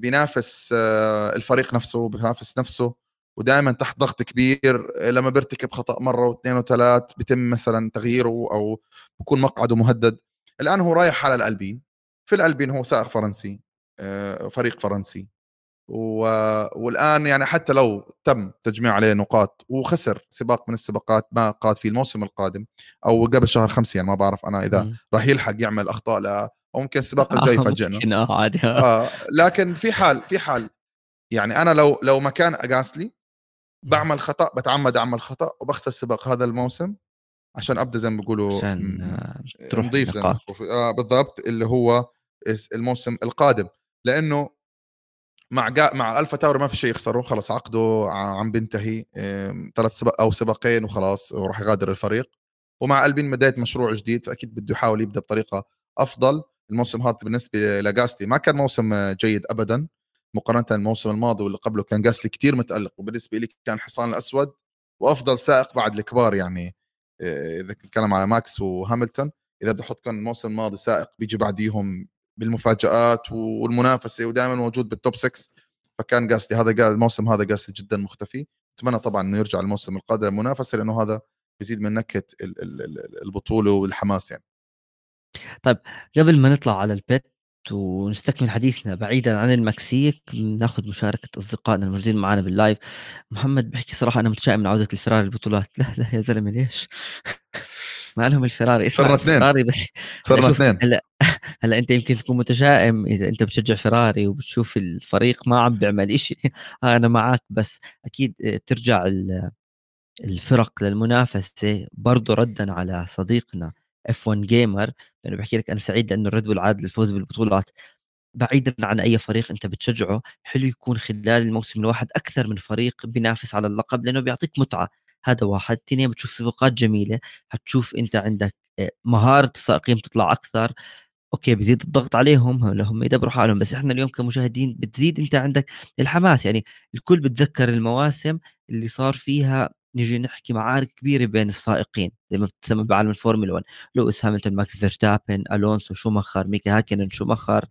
بينافس آه، الفريق نفسه بينافس نفسه ودائما تحت ضغط كبير. لما بيرتكب خطأ مرة واثنين وثلاث بيتم مثلا تغييره أو بكون مقعده مهدد. الآن هو رايح على الألبين. في الألبين هو سائق فرنسي آه، فريق فرنسي. و... والآن يعني حتى لو تم تجميع عليه نقاط وخسر سباق من السباقات ما قاد في الموسم القادم أو قبل شهر خمسة يعني ما بعرف أنا إذا راح يلحق يعمل أخطاء لا أو ممكن السباق الجاي
آه،
يفاجئنا.
ممكن آه عادي.
آه لكن في حال في حال يعني أنا لو لو مكان اجاسلي بعمل خطأ بتعمد أعمل خطأ وبخسر سباق هذا الموسم عشان أبدأ زي ما بيقولوا
عشان آه، تروح
نضيف زي ما. آه بالضبط اللي هو الموسم القادم. لأنه مع جا مع ألفا تاور ما في شيء يخسره خلص عقده عم بينتهي. ثلاث سباق أو سباقين وخلاص وراح يغادر الفريق. ومع ألبين بداية مشروع جديد فأكيد بده يحاول يبدأ بطريقة أفضل. الموسم هذا بالنسبة لجاستي ما كان موسم جيد ابدا. مقارنة الموسم الماضي واللي قبله كان جاستي كتير متألق. وبالنسبة لي كان حصان الأسود وأفضل سائق بعد الكبار يعني آه، إذا نتكلم على ماكس وهاملتون. إذا بدي أحط كان الموسم الماضي سائق بيجي بعديهم بالمفاجآت والمنافسة ودائما موجود بال top 6 فكان جاسلي هذا الموسم هذا جاسلي جدا مختفي. أتمنى طبعا إنه يرجع الموسم القادم منافسة لأنه هذا بيزيد من نكهة ال- ال- ال- البطولة والحماس يعني.
قبل ما نطلع على البيت ونستكمل حديثنا بعيدا عن المكسيك ناخذ مشاركة أصدقائنا الموجودين معنا بال live محمد بحكي صراحة أنا متشائم من عودة الفراري البطولات. لا لا يا زلمة ليش؟ ما لهم الفراري
صرنا اثنين.
بس.
صرنا اثنين.
هلا. هلا انت يمكن تكون متشائم اذا انت بتشجع فراري وبتشوف الفريق ما عم بيعمل إشي. أنا معك بس أكيد آه، ترجع ال- الفرق للمنافسة برضه ردا على صديقنا F1 Gamer لأنه بحكي لك أنا سعيد لأنه الريد بول عاد للفوز بالبطولات. بعيدا عن أي فريق أنت بتشجعه حلو يكون خلال الموسم الواحد أكثر من فريق بينافس على اللقب لأنه بيعطيك متعة. هذا واحد. اثنين بتشوف سباقات جميلة حتشوف أنت عندك آه، مهارة السائقين بتطلع أكثر. okay بزيد الضغط عليهم هلا هم يدبروا حالهم بس إحنا اليوم كمشاهدين بتزيد أنت عندك الحماس. يعني الكل بتذكر المواسم اللي صار فيها نيجي نحكي معارك كبيرة بين السائقين زي ما بتسمى بعالم الفورمولا 1 لويس هاميلتون ماكس فيرستابن ألونسو شوماخر ميكا هاكنن شوماخر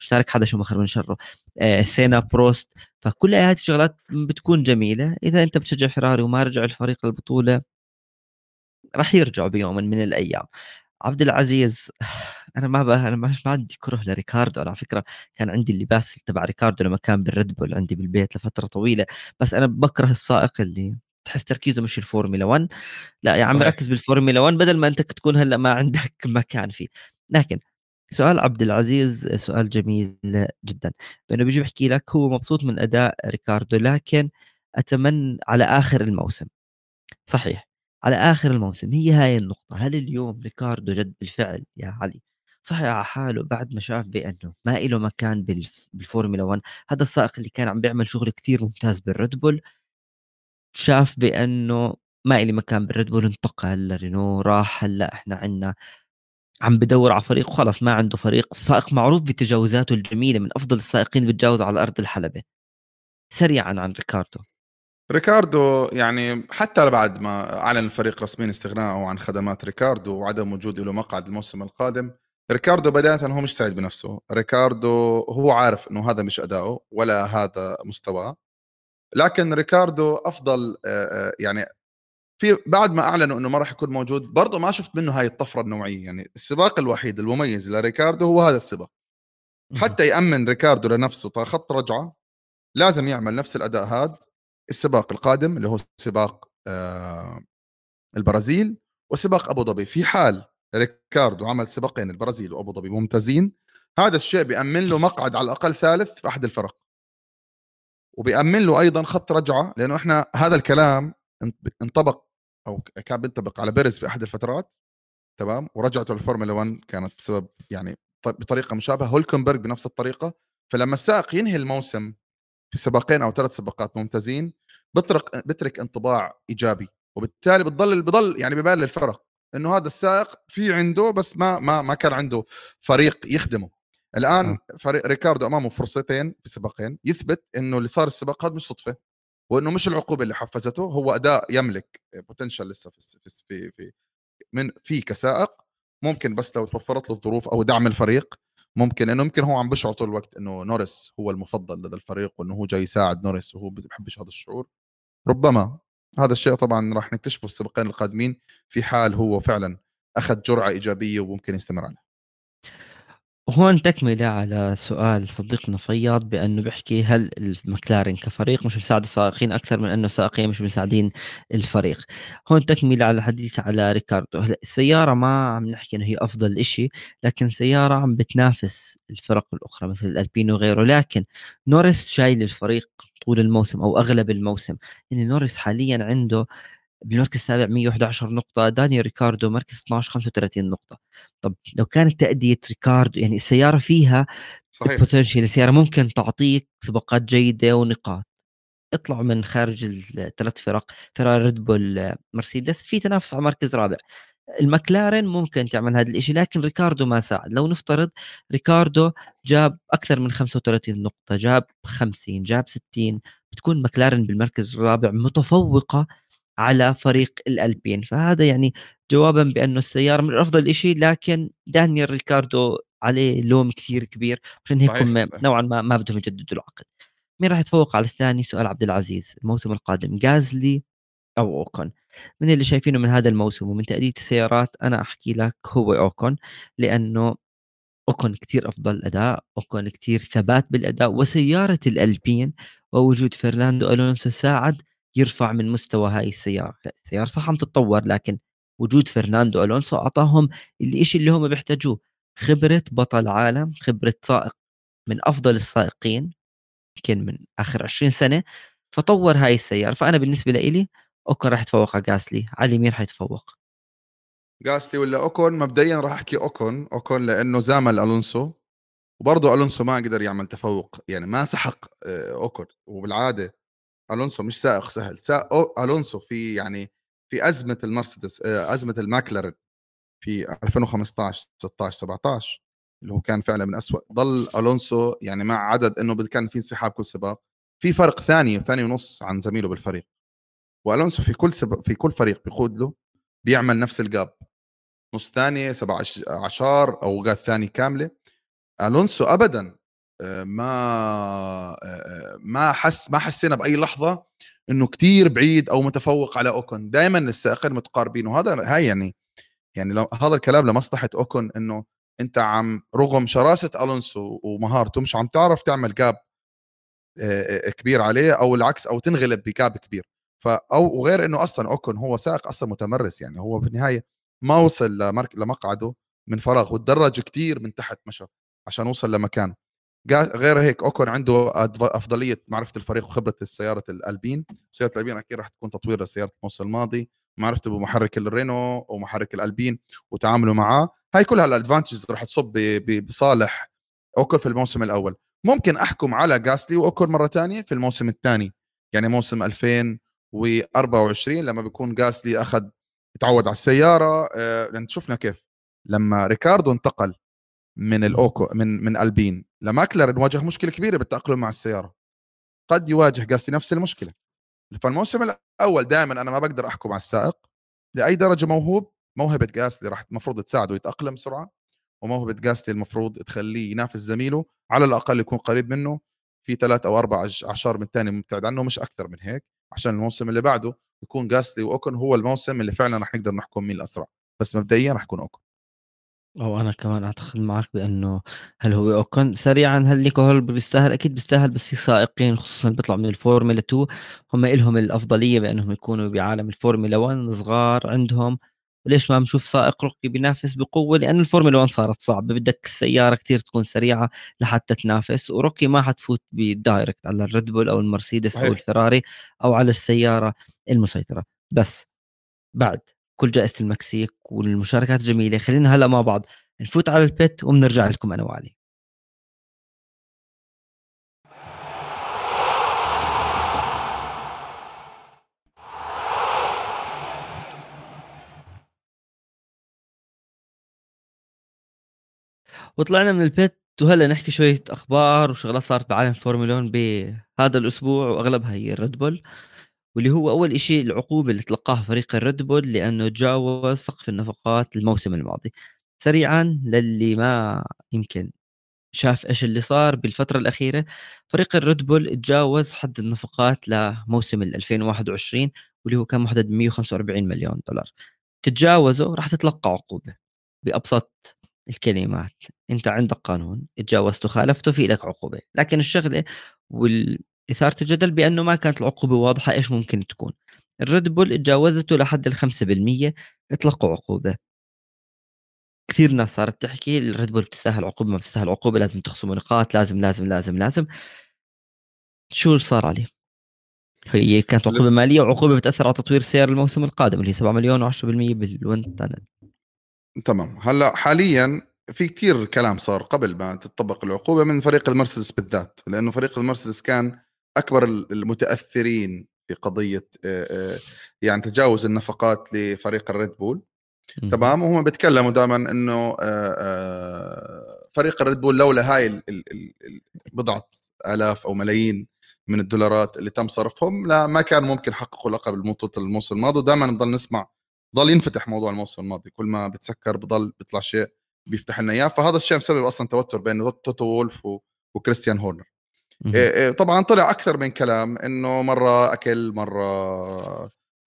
مش تارك حدا شوماخر من شره آه سينا بروست. فكل هذه الشغلات بتكون جميلة. إذا أنت بتشجع فراري وما رجع الفريق للبطولة راح يرجعوا بيوم من الأيام. عبد العزيز أنا ما بقى أنا ما عندي كره لريكاردو. على فكرة كان عندي اللباس تبع ريكاردو لما كان بالريد بول عندي بالبيت لفترة طويلة. بس أنا بكره السائق اللي تحس تركيزه مش الفورمولا 1 لا يا عم. ركز بالفورمولا 1 بدل ما أنت تكون هلأ ما عندك مكان فيه. لكن سؤال عبد العزيز سؤال جميل جدا. لأنه بيجي بيحكي لك هو مبسوط من أداء ريكاردو لكن أتمنى على آخر الموسم. صحيح على آخر الموسم هي هاي النقطة. هل اليوم ريكاردو جد بالفعل يا علي؟ صحي على حاله بعد ما شاف بأنه ما له مكان بالف- بالفورمولا 1 هذا السائق اللي كان عم بيعمل شغل كتير ممتاز بالريد بول شاف بأنه ما إلي مكان بالريد بول انتقل لرينو راح هلأ إحنا عندنا عم بدور على فريق وخلص ما عنده فريق سائق معروف بتجاوزاته الجميلة من أفضل السائقين بتجاوز على أرض الحلبة. سريعا عن ريكاردو.
ريكاردو يعني حتى بعد ما أعلن الفريق رسميا استغناءه عن خدمات ريكاردو وعدم وجوده له مقعد الموسم القادم ريكاردو بداية هو مش سعيد بنفسه. ريكاردو هو عارف إنه هذا مش أداؤه ولا هذا مستواه. لكن ريكاردو أفضل آه، آه، يعني في بعد ما أعلنوا إنه ما راح يكون موجود برضه ما شفت منه هاي الطفرة النوعية. يعني السباق الوحيد المميز لريكاردو هو هذا السباق. حتى يأمن ريكاردو لنفسه خط رجعة لازم يعمل نفس الأداء هذا السباق القادم اللي هو سباق آه البرازيل وسباق أبو ظبي. في حال ريكاردو عمل سباقين البرازيل وأبو ظبي ممتازين. هذا الشيء بيأمن له مقعد على الأقل ثالث في أحد الفرق. وبيأمن له أيضا خط رجعة لأنه إحنا هذا الكلام انطبق أو كان بينطبق على بيرز في أحد الفترات تمام؟ ورجعته للفورمولا 1 كانت بسبب يعني بطريقة مشابهة هولكنبرغ بنفس الطريقة. فلما السائق ينهي الموسم في سباقين أو ثلاث سباقات ممتازين بترك بترك انطباع إيجابي وبالتالي بتضل بضل يعني ببان للفرق إنه هذا السائق في عنده بس ما ما ما كان عنده فريق يخدمه. الآن
آه.
فريق ريكاردو أمامه فرصتين في سباقين. يثبت إنه اللي صار السباق هذا مش صدفة وإنه مش العقوبة اللي حفزته هو أداء يملك potential لسه في في في من في كسائق. ممكن بس لو توفرت له الظروف أو دعم الفريق ممكن انه يمكن هو عم بشعر طول الوقت إنه نورس هو المفضل لدى الفريق وإنه هو جاي يساعد نورس وهو بحبش هذا الشعور. ربما هذا الشيء طبعا راح نكتشفه السباقين القادمين في حال هو فعلا أخذ جرعة إيجابية وممكن يستمر عليها
وهون تكملة على سؤال صديقنا فياض بأنه بيحكي هل المكلارين كفريق مش مساعد السائقين أكثر من أنه السائقين مش مساعدين الفريق؟ هون تكملة على الحديث على ريكاردو. هلأ السيارة ما عم نحكي أنه هي أفضل إشي لكن سيارة عم بتنافس الفرق الأخرى مثل الألبين وغيره. لكن نورس شايل الفريق طول الموسم أو أغلب الموسم. يعني نورس حاليا عنده بالمركز السابع 111 نقطة دانيال ريكاردو مركز 12 35 نقطة. طب لو كانت تأدية ريكاردو يعني السيارة فيها صحيح. السيارة ممكن تعطيك سباقات جيدة ونقاط. اطلعوا من خارج الثلاث فرق فراري ريد بول مرسيدس في تنافس على مركز رابع. المكلارن ممكن تعمل هذا الشيء لكن ريكاردو ما ساعد. لو نفترض ريكاردو جاب أكثر من 35 نقطة جاب 50 جاب 60 بتكون مكلارن بالمركز الرابع متفوقة على فريق الألبين. فهذا يعني جوابا بأنه السيارة من أفضل شيء لكن دانيال ريكاردو عليه لوم كثير كبير عشان هيك هم نوعا ما ما بدهم يجددوا العقد. مين راح يتفوق على الثاني؟ سؤال عبد العزيز الموسم القادم غازلي أو أوكون؟ من اللي شايفينه من هذا الموسم ومن تأدية السيارات أنا أحكي لك هو أوكون لأنه أوكون كثير أفضل أداء أوكون كثير ثبات بالأداء وسيارة الألبين ووجود فرناندو ألونسو ساعد يرفع من مستوى هاي السيارة. السيارة صح عم تتطور لكن وجود فرناندو ألونسو أعطاهم الشيء اللي هم بيحتاجوه. خبرة بطل عالم خبرة سائق من أفضل السائقين يمكن من آخر 20 سنة فطور هاي السيارة. فأنا بالنسبة لي أوكون راح يتفوق على جاسلي علي مين حيتفوق
غازلي ولا أوكون؟ مبدئيا راح أحكي أوكون. أوكون لأنه زامل ألونسو وبرضه ألونسو ما قدر يعمل تفوق يعني ما سحق آه، أوكون. وبالعادة ألونسو مش سائق سهل سائق ألونسو في يعني في أزمة المرسيدس آه، أزمة الماكلارن في 2015 16 17 اللي هو كان فعلا من أسوأ ضل ألونسو يعني مع عدد إنه كان في انسحاب كل سباق في فرق ثانية ثانية ونص عن زميله بالفريق. وألونسو في كل سباق في كل فريق بيقود له بيعمل نفس ال gap. نص ثانية أوقات ثانية كاملة. ألونسو ابدا ما ما حس ما حسينا بأي لحظة إنه كتير بعيد أو متفوق على اوكون دائما السائقين متقاربين. وهذا هاي يعني يعني هذا الكلام لمصلحة اوكون إنه أنت عم رغم شراسة ألونسو ومهارته مش عم تعرف تعمل gap كبير عليه أو العكس أو تنغلب بجاب كبير. فا أو وغير إنه أصلا اوكون هو سائق أصلا متمرس يعني. هو بالنهاية ما وصل لمقعده من فراغ وتدرج كتير من تحت مشى عشان وصل لمكانه. غير هيك أوكون عنده أفضلية معرفة الفريق وخبرة السيارة الألبين. سيارة الألبين أكيد راح تكون تطوير لسيارة الموسم الماضي. معرفته بمحرك الرينو ومحرك الألبين وتعامله معاه. هاي كلها الأدفانتجز راح تصب بصالح أوكون في الموسم الأول. ممكن أحكم على غازلي وأوكون مرة ثانية في الموسم الثاني. يعني موسم 2024 لما بيكون غازلي أخذ تعود على السيارة آه، لأن شفنا كيف لما ريكاردو انتقل من الأوكو من من ألبين. لماكلارن واجه مشكلة كبيرة بالتأقلم مع السيارة. قد يواجه غازلي نفس المشكلة. فالموسم الأول دائما أنا ما بقدر أحكم على السائق. لأي درجة موهوب موهبة غازلي راح المفروض تساعده يتأقلم بسرعة وموهبة غازلي المفروض تخليه ينافس زميله على الأقل يكون قريب منه. في ثلاث أو أربع أعشار من ثانية مبتعد عنه مش أكثر من هيك عشان الموسم اللي بعده يكون غازلي وأوكون هو الموسم اللي فعلا راح نقدر نحكم مين الأسرع. بس مبدئيا راح يكون أوكون.
أو أنا كمان أعتقد معك بأنه هل هو أوكون سريعًا هل نيكو هولكنبيرغ بيستاهل؟ أكيد بيستاهل بس في سائقين خصوصًا بيطلعوا من الفورمولا 2 هم إلهم الأفضلية بأنهم يكونوا بعالم الفورمولا 1 صغار عندهم. وليش ما بنشوف سائق rookie بينافس بقوة؟ لأن الفورمولا 1 صارت صعبة. بدك السيارة كتير تكون سريعة لحتى تنافس. و rookie ما حتفوت ب direct على الريد بول أو المرسيدس أو الفراري أو على السيارة المسيطرة. بس بعد كل جائزة المكسيك والمشاركات الجميله خلينا هلأ مع بعض. نفوت على ال pit وبنرجع لكم أنا وعلي. وطلعنا من ال pit وهلأ نحكي شوية أخبار وشغلات صارت بعالم فورمولا 1 بهذا الأسبوع وأغلبها هي الريد بول. واللي هو أول إشي العقوبة اللي تلقاها فريق الريد بول لأنه تجاوز سقف النفقات الموسم الماضي. سريعا للي ما يمكن شاف إيش اللي صار بالفترة الأخيرة فريق الريد بول تجاوز حد النفقات لموسم 2021 واللي هو كان محدد ب 145 مليون دولار. تتجاوزه راح تتلقى عقوبة بأبسط الكلمات. أنت عندك قانون تجاوزته خالفته في لك عقوبة. لكن الشغلة والإثارة الجدل بأنه ما كانت العقوبة واضحة إيش ممكن تكون. الريد بول تجاوزته لحد الخمسة بالمية تلقوا عقوبة. كثير ناس صارت تحكي الريد بول بتستاهل عقوبة ما بتستاهل عقوبة لازم تخصموا نقاط لازم لازم لازم لازم. شو صار عليه؟ هي كانت عقوبة مالية وعقوبة بتأثر على تطوير سير الموسم القادم اللي هي 7 مليون و10% بال wind tunnel.
تمام. هلأ حاليا في كثير كلام صار قبل ما تطبق العقوبة من فريق المرسيدس بالذات لأنه فريق المرسيدس كان أكبر المتأثرين في قضية يعني تجاوز النفقات لفريق الريد بول. تمام؟ وهم بيتكلموا دائما إنه فريق الريد بول لولا هاي بضعة آلاف أو ملايين من الدولارات اللي تم صرفهم لا ما كان ممكن يحققوا لقب الموضوع الموسم الماضي. ودائما نضل نسمع ضل ينفتح موضوع الموسم الماضي. كل ما بتسكر بضل بيطلع شيء بيفتح لنا إياه. فهذا الشيء مسبب أصلا توتر بين توتو وولف وكريستيان هورنر. طبعا طلع أكثر من كلام إنه مرة أكل مرة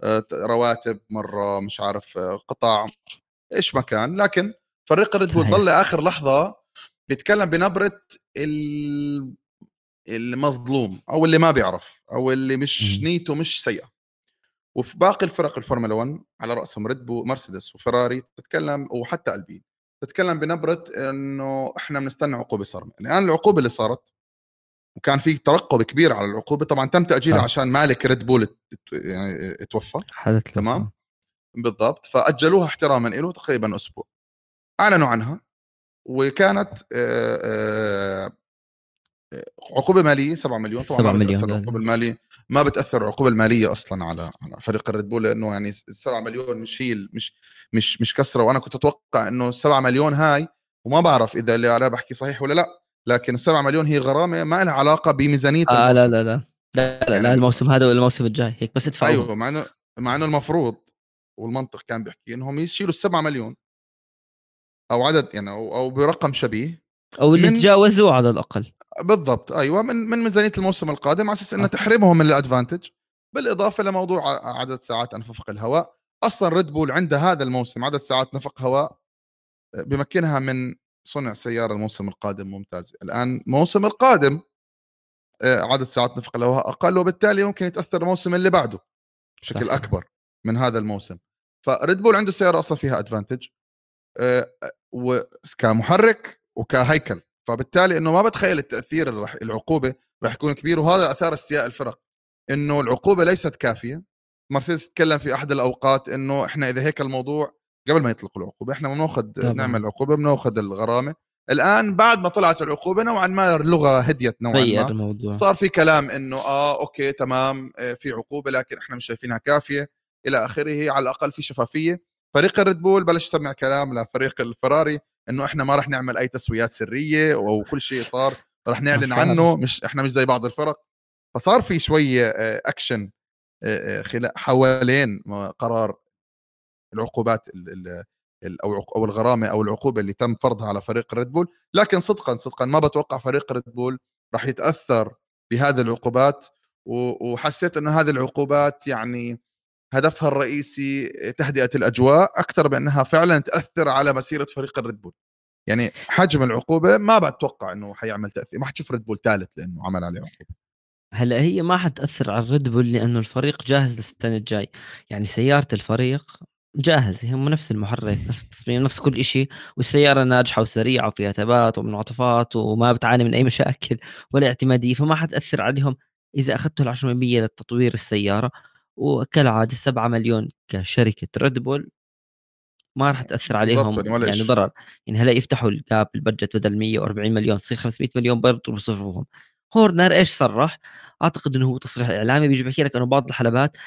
آه، رواتب مرة مش عارف آه، قطاع إيش ما كان. لكن فريق ريد بول ضل لاخر لحظة بيتكلم بنبرة المظلوم أو اللي ما بيعرف أو اللي مش نيته مش سيئة. وفي باقي الفرق الفورمولا 1 على رأسهم ريد بول مرسيدس وفراري تتكلم وحتى ألبين تتكلم بنبرة إنه إحنا بنستنى عقوبة صارمه الآن العقوبة اللي صارت وكان في ترقب كبير على العقوبة. طبعا تم تاجيلها عشان مالك ريد بول يعني توفى. تمام؟ بالضبط. فأجلوها احتراما له تقريبا أسبوع. أعلنوا عنها. وكانت عقوبة مالية 7 مليون. طبعا 7 مليون العقوبة المالية ما بتأثر العقوبة المالية أصلا على على فريق الريد بول لأنه يعني 7 مليون مش هي مش مش مش كسرة. وأنا كنت أتوقع إنه 7 مليون هاي وما بعرف إذا اللي أنا بحكي صحيح ولا لأ. لكن ال 7 مليون هي غرامة ما لها علاقة بميزانية
آه لا لا لا. لا لا, يعني لا الموسم هذا ولا الموسم الجاي. هيك بس ادفعوا
أيوه مع انه مع إنه المفروض والمنطق كان بيحكي إنهم يشيلوا ال 7 مليون أو عدد يعني أو, أو برقم شبيه
أو اللي تجاوزوه على الأقل.
بالضبط أيوه من من ميزانية الموسم القادم على أساس انها تحرمهم من الأدفانتج. بالإضافة لموضوع عدد ساعات أنفق الهواء أصلا ريد بول عندها هذا الموسم عدد ساعات نفق هواء بمكنها من صنع سيارة الموسم القادم ممتاز. الآن الموسم القادم آه، عدد ساعات نفق الهواء أقل وبالتالي ممكن يتأثر الموسم اللي بعده بشكل صح. أكبر من هذا الموسم. فريد بول عنده سيارة أصلا فيها ادفانتج آه، وكمحرك وكهيكل. فبالتالي إنه ما بتخيل التأثير العقوبة راح يكون كبير وهذا أثار استياء الفرق. إنه العقوبة ليست كافية. مرسيدس تكلم في أحد الأوقات إنه إحنا إذا هيك الموضوع قبل ما يطلقوا العقوبة. إحنا بناخذ نعمل عقوبة بنأخذ الغرامة. الآن بعد ما طلعت العقوبة نوعا ما اللغة هديت نوعا ما. الموضوع. صار في كلام إنه آه okay تمام آه، في عقوبة لكن إحنا مش شايفينها كافية. إلى آخره على الأقل في شفافية. فريق الريد بول بلش يسمع كلام لفريق الفراري إنه إحنا ما راح نعمل أي تسويات سرية أو كل شيء صار راح نعلن عنه. مش إحنا مش زي بعض الفرق. فصار في شوية اكشن آه، آه، حوالين قرار العقوبات أو أو الغرامة أو العقوبة اللي تم فرضها على فريق ريد بول لكن صدقا صدقا ما بتوقع فريق ريد بول راح يتأثر بهذه العقوبات وحسيت إنه هذه العقوبات يعني هدفها الرئيسي تهدئة الأجواء أكثر بأنها فعلا تأثر على مسيرة فريق الريد بول يعني حجم العقوبة ما بتوقع إنه حيعمل تأثير ما حتشوف ريد بول ثالث لأنه عمل عليه عقوبة.
هلأ هي ما حتأثر على الريد بول لأنه الفريق جاهز للسنة الجاي. يعني سيارة الفريق جاهز هم نفس المحرك نفس التصميم نفس كل شيء والسيارة ناجحة وسريعة وفيها ثبات ومنعطفات وما بتعاني من أي مشاكل ولا اعتمادية فما حتاثر عليهم إذا أخذتوا ال 10% لتطوير السيارة. وكالعادة 7 مليون كشركة ريد بول ما راح تأثر عليهم يعني, يعني ضرر. يعني هلا يفتحوا ال cap ال budget بدل 140 مليون تصير 500 مليون برضه بصرفوهم هورنر إيش صرح؟ أعتقد إنه هو تصريح إعلامي بيجي بحكي لك إنه بعض الحلبات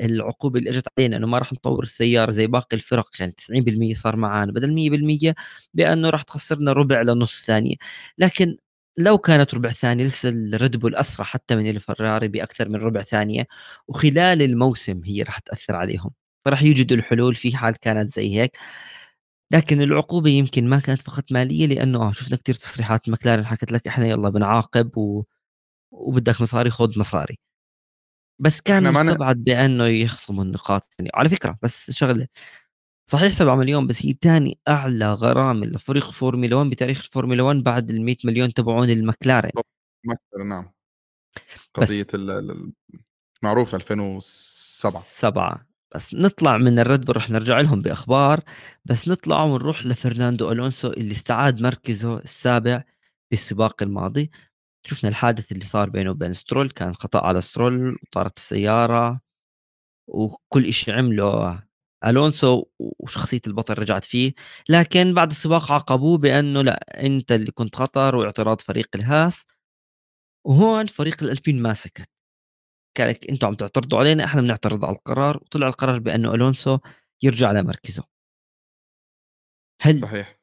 العقوبة اللي إجت علينا إنه ما راح نطور السيارة زي باقي الفرق يعني 90% صار معانا بدل 100% بأنه راح تخسرنا ربع لنص ثانية. لكن لو كانت ربع ثانية لسه الريد بول أسرع حتى من الفراري بأكثر من ربع ثانية وخلال الموسم هي راح تأثر عليهم. فراح يوجدوا الحلول في حال كانت زي هيك. لكن العقوبة يمكن ما كانت فقط مالية لأنه آه شفنا كثير تصريحات مكلارن حكت لك إحنا يلا بنعاقب و... وبدك مصاري خذ مصاري. بس كان مستبعد ن... بأنه يخصموا النقاط يعني. على فكرة بس شغلة صحيح 7 مليون بس هي ثاني أعلى غرامة لفريق فورمولا 1 بتاريخ الفورمولا 1 بعد ال 100 مليون تبعون المكلارن
نعم. قضية المعروفة 2007
7 بس نطلع من الريد بول رح نرجع لهم بأخبار. بس نطلع ونروح لفرناندو ألونسو اللي استعاد مركزه السابع في السباق الماضي. شفنا الحادث اللي صار بينه وبين سترول كان خطأ على سترول وطارت السيارة وكل شيء عمله ألونسو وشخصية البطل رجعت فيه لكن بعد السباق عاقبوه بأنه لأ أنت اللي كنت خطر واعتراض فريق الهاس. وهون فريق الألبين ما سكت. قال لك أنتم عم تعترضوا علينا إحنا بنعترض على القرار وطلع القرار بأنه ألونسو يرجع لمركزه.
هل صحيح.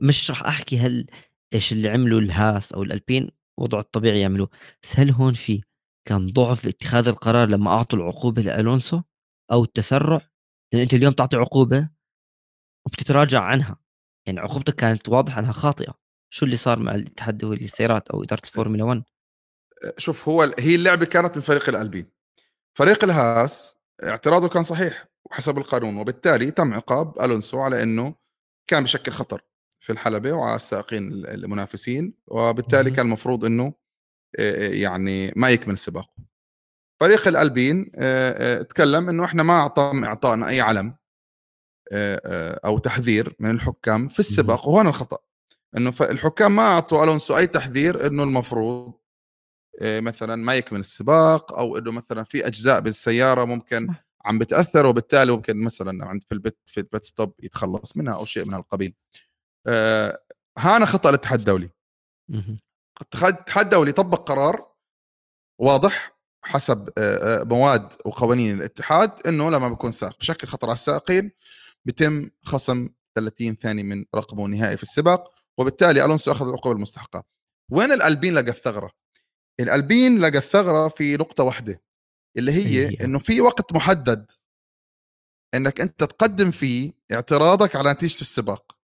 مش رح أحكي هل إيش اللي عمله الهاس أو الألبين؟ وضعه الطبيعي يعملوه. بس هل هون في كان ضعف اتخاذ القرار لما أعطوا العقوبة لألونسو أو التسرع؟ لأن أنت اليوم تعطي عقوبة وبتتراجع عنها. يعني عقوبتك كانت واضح إنها خاطئة. شو اللي صار مع الاتحاد الدولي للسيارات أو إدارة الفورمولا 1
شوف هو هي اللعبة كانت من فريق الألبين. فريق الهاس اعتراضه كان صحيح وحسب القانون وبالتالي تم عقاب ألونسو على إنه كان بشكل خطر. في الحلبة وعلى السائقين المنافسين وبالتالي كان المفروض إنه يعني ما يكمل السباق فريق الألبين تكلم إنه إحنا ما اعطى اعطانا أي علم أو تحذير من الحكام في السباق وهون الخطأ. إنه الحكام ما أعطوا ألونسو أي تحذير إنه المفروض مثلا ما يكمل السباق أو إنه مثلا في أجزاء بالسيارة ممكن عم بتأثر وبالتالي ممكن مثلا عند في ال pit في ال pit stop يتخلص منها أو شيء من القبيل آه هانا خطأ الاتحاد الدولي. الاتحاد الدولي طبق قرار واضح حسب مواد وقوانين الاتحاد إنه لما بيكون سائق بشكل خطر على السائقين بيتم خصم 30 ثانية من رقمه النهائي في السباق وبالتالي ألونسو أخذ العقوبة المستحقة. وين الألبين لقى الثغرة؟ الألبين لقى الثغرة في نقطة واحدة اللي هي. إنه في وقت محدد إنك أنت تقدم فيه اعتراضك على نتيجة السباق.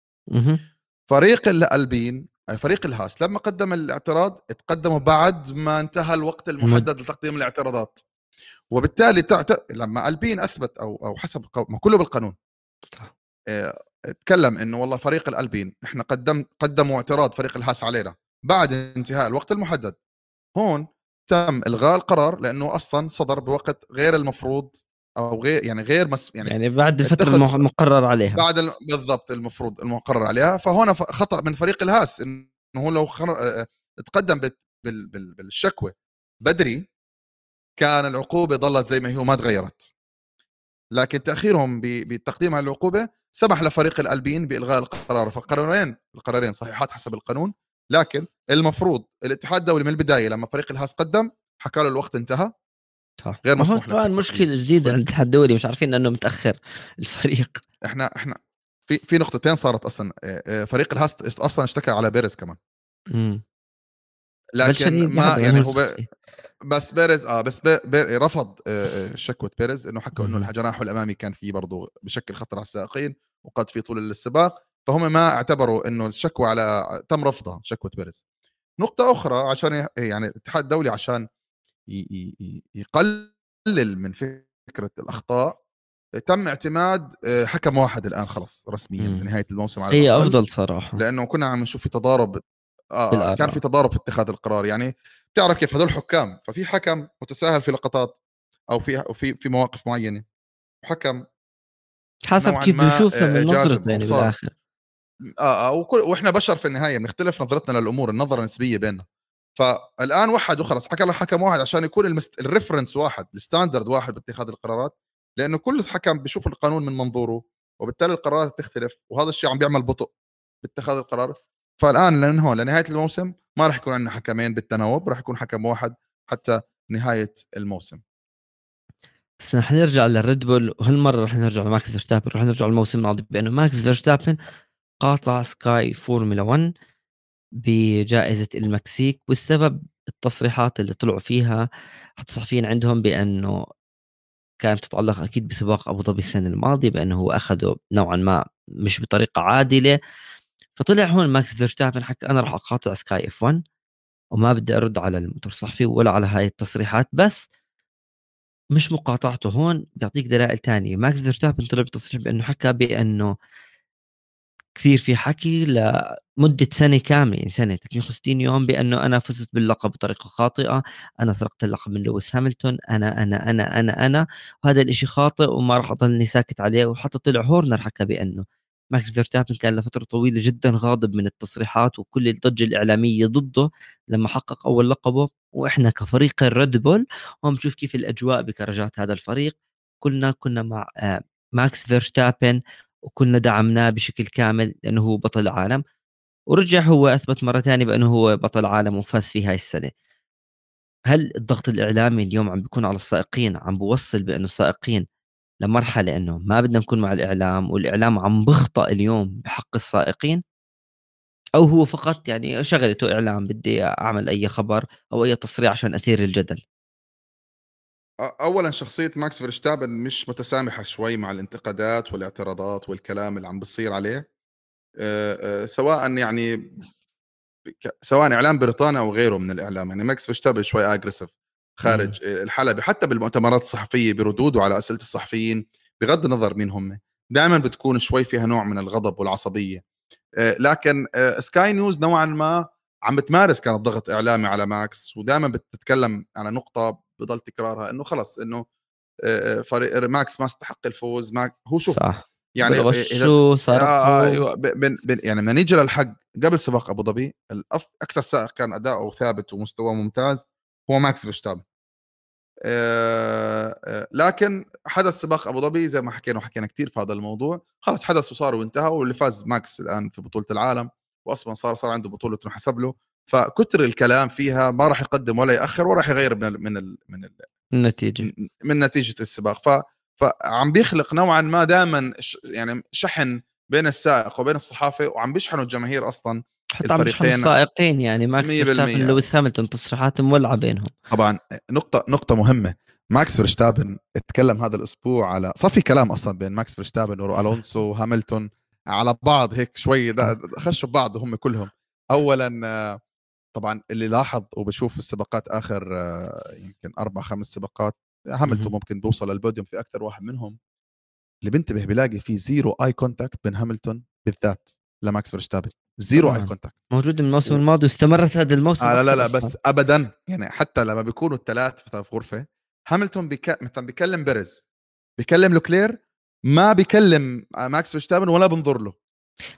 فريق الألبين فريق الهاس لما قدم الاعتراض تقدموا بعد ما انتهى الوقت المحدد لتقديم الاعتراضات. وبالتالي تعت... لما ألبين أثبت أو أو حسب ما كله بالقانون. آه... تكلم إنه والله فريق الألبين إحنا قدم قدموا اعتراض فريق الهاس علينا بعد انتهاء الوقت المحدد. هون تم إلغاء القرار لأنه أصلا صدر بوقت غير المفروض أو غير يعني غير مس يعني
يعني بعد الفترة المقرر عليها.
بعد بالضبط المفروض المقرر عليها. فهنا خطأ من فريق الهاس إنه هو لو خر... تقدم بال... بال... بالشكوى بدري كان العقوبة ظلت زي ما هي وما تغيرت. لكن تأخيرهم بتقديم العقوبة سمح لفريق الألبين بإلغاء القرار. فالقرارين القرارين صحيحات حسب القانون. لكن المفروض الاتحاد الدولي من البداية لما فريق الهاس قدم حكى له الوقت انتهى.
صح. غير مسموح له كمان مشكلة جديدة عند الاتحاد الدولي مش عارفين إنه متأخر الفريق.
إحنا إحنا في في نقطتين صارت أصلا فريق الهاس أصلا اشتكى على بيريز كمان.
امم
لكن ما يعني هو بس بيريز آه بس بي بي رفض شكوى بيريز إنه حكوا إنه جناحه الأمامي كان فيه برضه بشكل خطر على السائقين وقد في طول السباق. فهم ما اعتبروا إنه الشكوى على تم رفضها شكوى بيريز. نقطة أخرى عشان يعني الاتحاد الدولي عشان يقلل من فكرة الأخطاء تم اعتماد آه، حكم واحد الآن خلص رسميا لنهاية الموسم
على هي أفضل صراحة.
لأنه كنا عم نشوف في تضارب آه كان في تضارب في اتخاذ القرار. يعني بتعرف كيف هذول حكام ففي حكم متساهل في لقطات أو في في في مواقف معينة. وحكم
حسب كيف بنشوفها من آه، نظرة يعني بالآخر.
آه آه وكل وإحنا بشر في النهاية بنختلف نظرتنا للأمور النظرة النسبية بيننا. فالآن وحد وخلص حكى له حكم واحد عشان يكون المست... ال reference واحد ال standard واحد باتخاذ القرارات لأنه كل حكم بيشوف القانون من منظوره وبالتالي القرارات بتختلف وهذا الشيء عم بيعمل بطء باتخاذ القرار. فالآن لأنه لنهاية الموسم ما راح يكون عندنا حكمين بالتناوب راح يكون حكم واحد حتى نهاية الموسم.
بس رح نرجع للريد بول وهالمرة رح نرجع لماكس فيرستابن رح نرجع للموسم الماضي بأنه ماكس فيرستابن قاطع سكاي فورمولا 1 بجائزة المكسيك والسبب التصريحات اللي طلعوا فيها. حتى الصحفيين عندهم بأنه كانت تتعلق أكيد بسباق أبو ظبي السنة الماضية بأنه هو أخذه نوعا ما مش بطريقة عادلة. فطلع هون ماكس فيرستابن حكى أنا راح أقاطع Sky F1 وما بدي أرد على المؤتمر الصحفي ولا على هاي التصريحات بس مش مقاطعته هون. بيعطيك دلائل تانية. ماكس فيرستابن طلع بتصريح بأنه حكى بأنه كثير في حكي لمدة سنة كاملة يعني سنة 360 يوم بأنه أنا فزت باللقب بطريقة خاطئة أنا سرقت اللقب من لويس هاملتون أنا أنا أنا أنا أنا وهذا الإشي خاطئ وما راح أضلني ساكت عليه وحتى طلع هورنر حكى بأنه ماكس فيرستابن كان لفترة طويلة جدا غاضب من التصريحات وكل الضجة الإعلامية ضده لما حقق أول لقب له وإحنا كفريق الريد بول وهم نشوف كيف الأجواء بكراجات هذا الفريق. كلنا كنا مع آه، ماكس فيرستابن وكلنا دعمناه بشكل كامل لأنه هو بطل العالم. ورجع هو أثبت مرة ثانية بأنه هو بطل عالم وفاز في هاي السنة. هل الضغط الإعلامي اليوم عم بيكون على السائقين؟ عم بوصل بأنه السائقين لمرحلة إنه ما بدنا نكون مع الإعلام والإعلام عم بخطأ اليوم بحق السائقين؟ أو هو فقط يعني شغلته إعلام بدي أعمل أي خبر أو أي تصريح عشان أثير الجدل؟
اولا شخصية ماكس فيرشتابن مش متسامحة شوي مع الانتقادات والاعتراضات والكلام اللي عم بصير عليه. سواء يعني سواء إعلام بريطانيا أو غيره من الإعلام. يعني ماكس فيرشتابن شوي aggressive خارج مم. الحلبة حتى بالمؤتمرات الصحفية بردوده على أسئلة الصحفيين بغض النظر مين هم. دائما بتكون شوي فيها نوع من الغضب والعصبية. لكن سكاي نيوز نوعا ما عم بتمارس كانت ضغط إعلامي على ماكس ودائما بتتكلم على نقطة بضل تكرارها إنه خلص إنه فريق ماكس ما استحق الفوز ما هو شوف صح.
يعني شو صار آه
أيوه يعني بدنا نيجي للحق قبل سباق أبو ظبي أكثر سائق كان أداؤه ثابت ومستواه ممتاز هو ماكس فيرستابن. آه لكن حدث سباق أبو ظبي زي ما حكينا وحكينا كثير في هذا الموضوع خلص حدث وصار وانتهى واللي فاز ماكس الآن في بطولة العالم واصلا صار صار عنده بطولة تنحسب له. فكتر الكلام فيها ما راح يقدم ولا يأخر ولا راح يغير من ال من ال من ال
النتيجة.
من نتيجة السباق. ف فعم بيخلق نوعا ما دائما يعني شحن بين السائق وبين الصحافة وعم بيشحنوا الجماهير أصلا
حتى عم بيشحنوا السائقين يعني ماكس فيرستابن لويس هاملتون تصريحات مولعة بينهم.
طبعا نقطة نقطة مهمة. ماكس فيرستابن اتكلم هذا الأسبوع على صار في كلام أصلا بين ماكس فيرستابن وألونسو وهاملتون على بعض هيك شوي. خشوا ببعض هم كلهم. اولا طبعا اللي لاحظ وبشوف السباقات آخر يمكن أربع خمس سباقات هاملتون ممكن بوصل للبوديوم في أكثر واحد منهم. اللي بنتبه بلاقي في zero eye contact بين هاملتون بالذات لماكس فيرستابن. zero eye contact
موجود من الموسم الماضي واستمرت هذا الموسم
آه لا لا لا بس ابدا يعني حتى لما بيكونوا الثلاث في غرفة هاملتون بك... مثلا بيكلم بيريز بيكلم لوكلير ما بيكلم ماكس فيرستابن ولا بنظر له.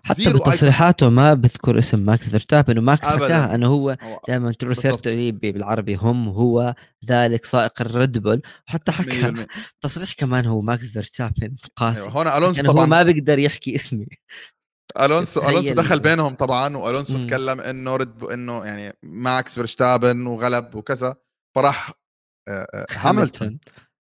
حتى بتصريحاته ما بذكر اسم ماكس فيرستابن وماكس حكاها إنه هو دائما the driver بالعربي هم هو ذلك سائق الريد بول. وحتى حكى تصريح كمان هو ماكس فيرستابن قاسي. أيوة.
هون ألونسو يعني طبعا
هو ما بيقدر يحكي اسمي.
ألونسو ألونسو دخل بينهم طبعا وألونسو تكلم إنه رد إنه يعني ماكس فيرستابن وغلب وكذا. فراح آه، آه، هاملتون.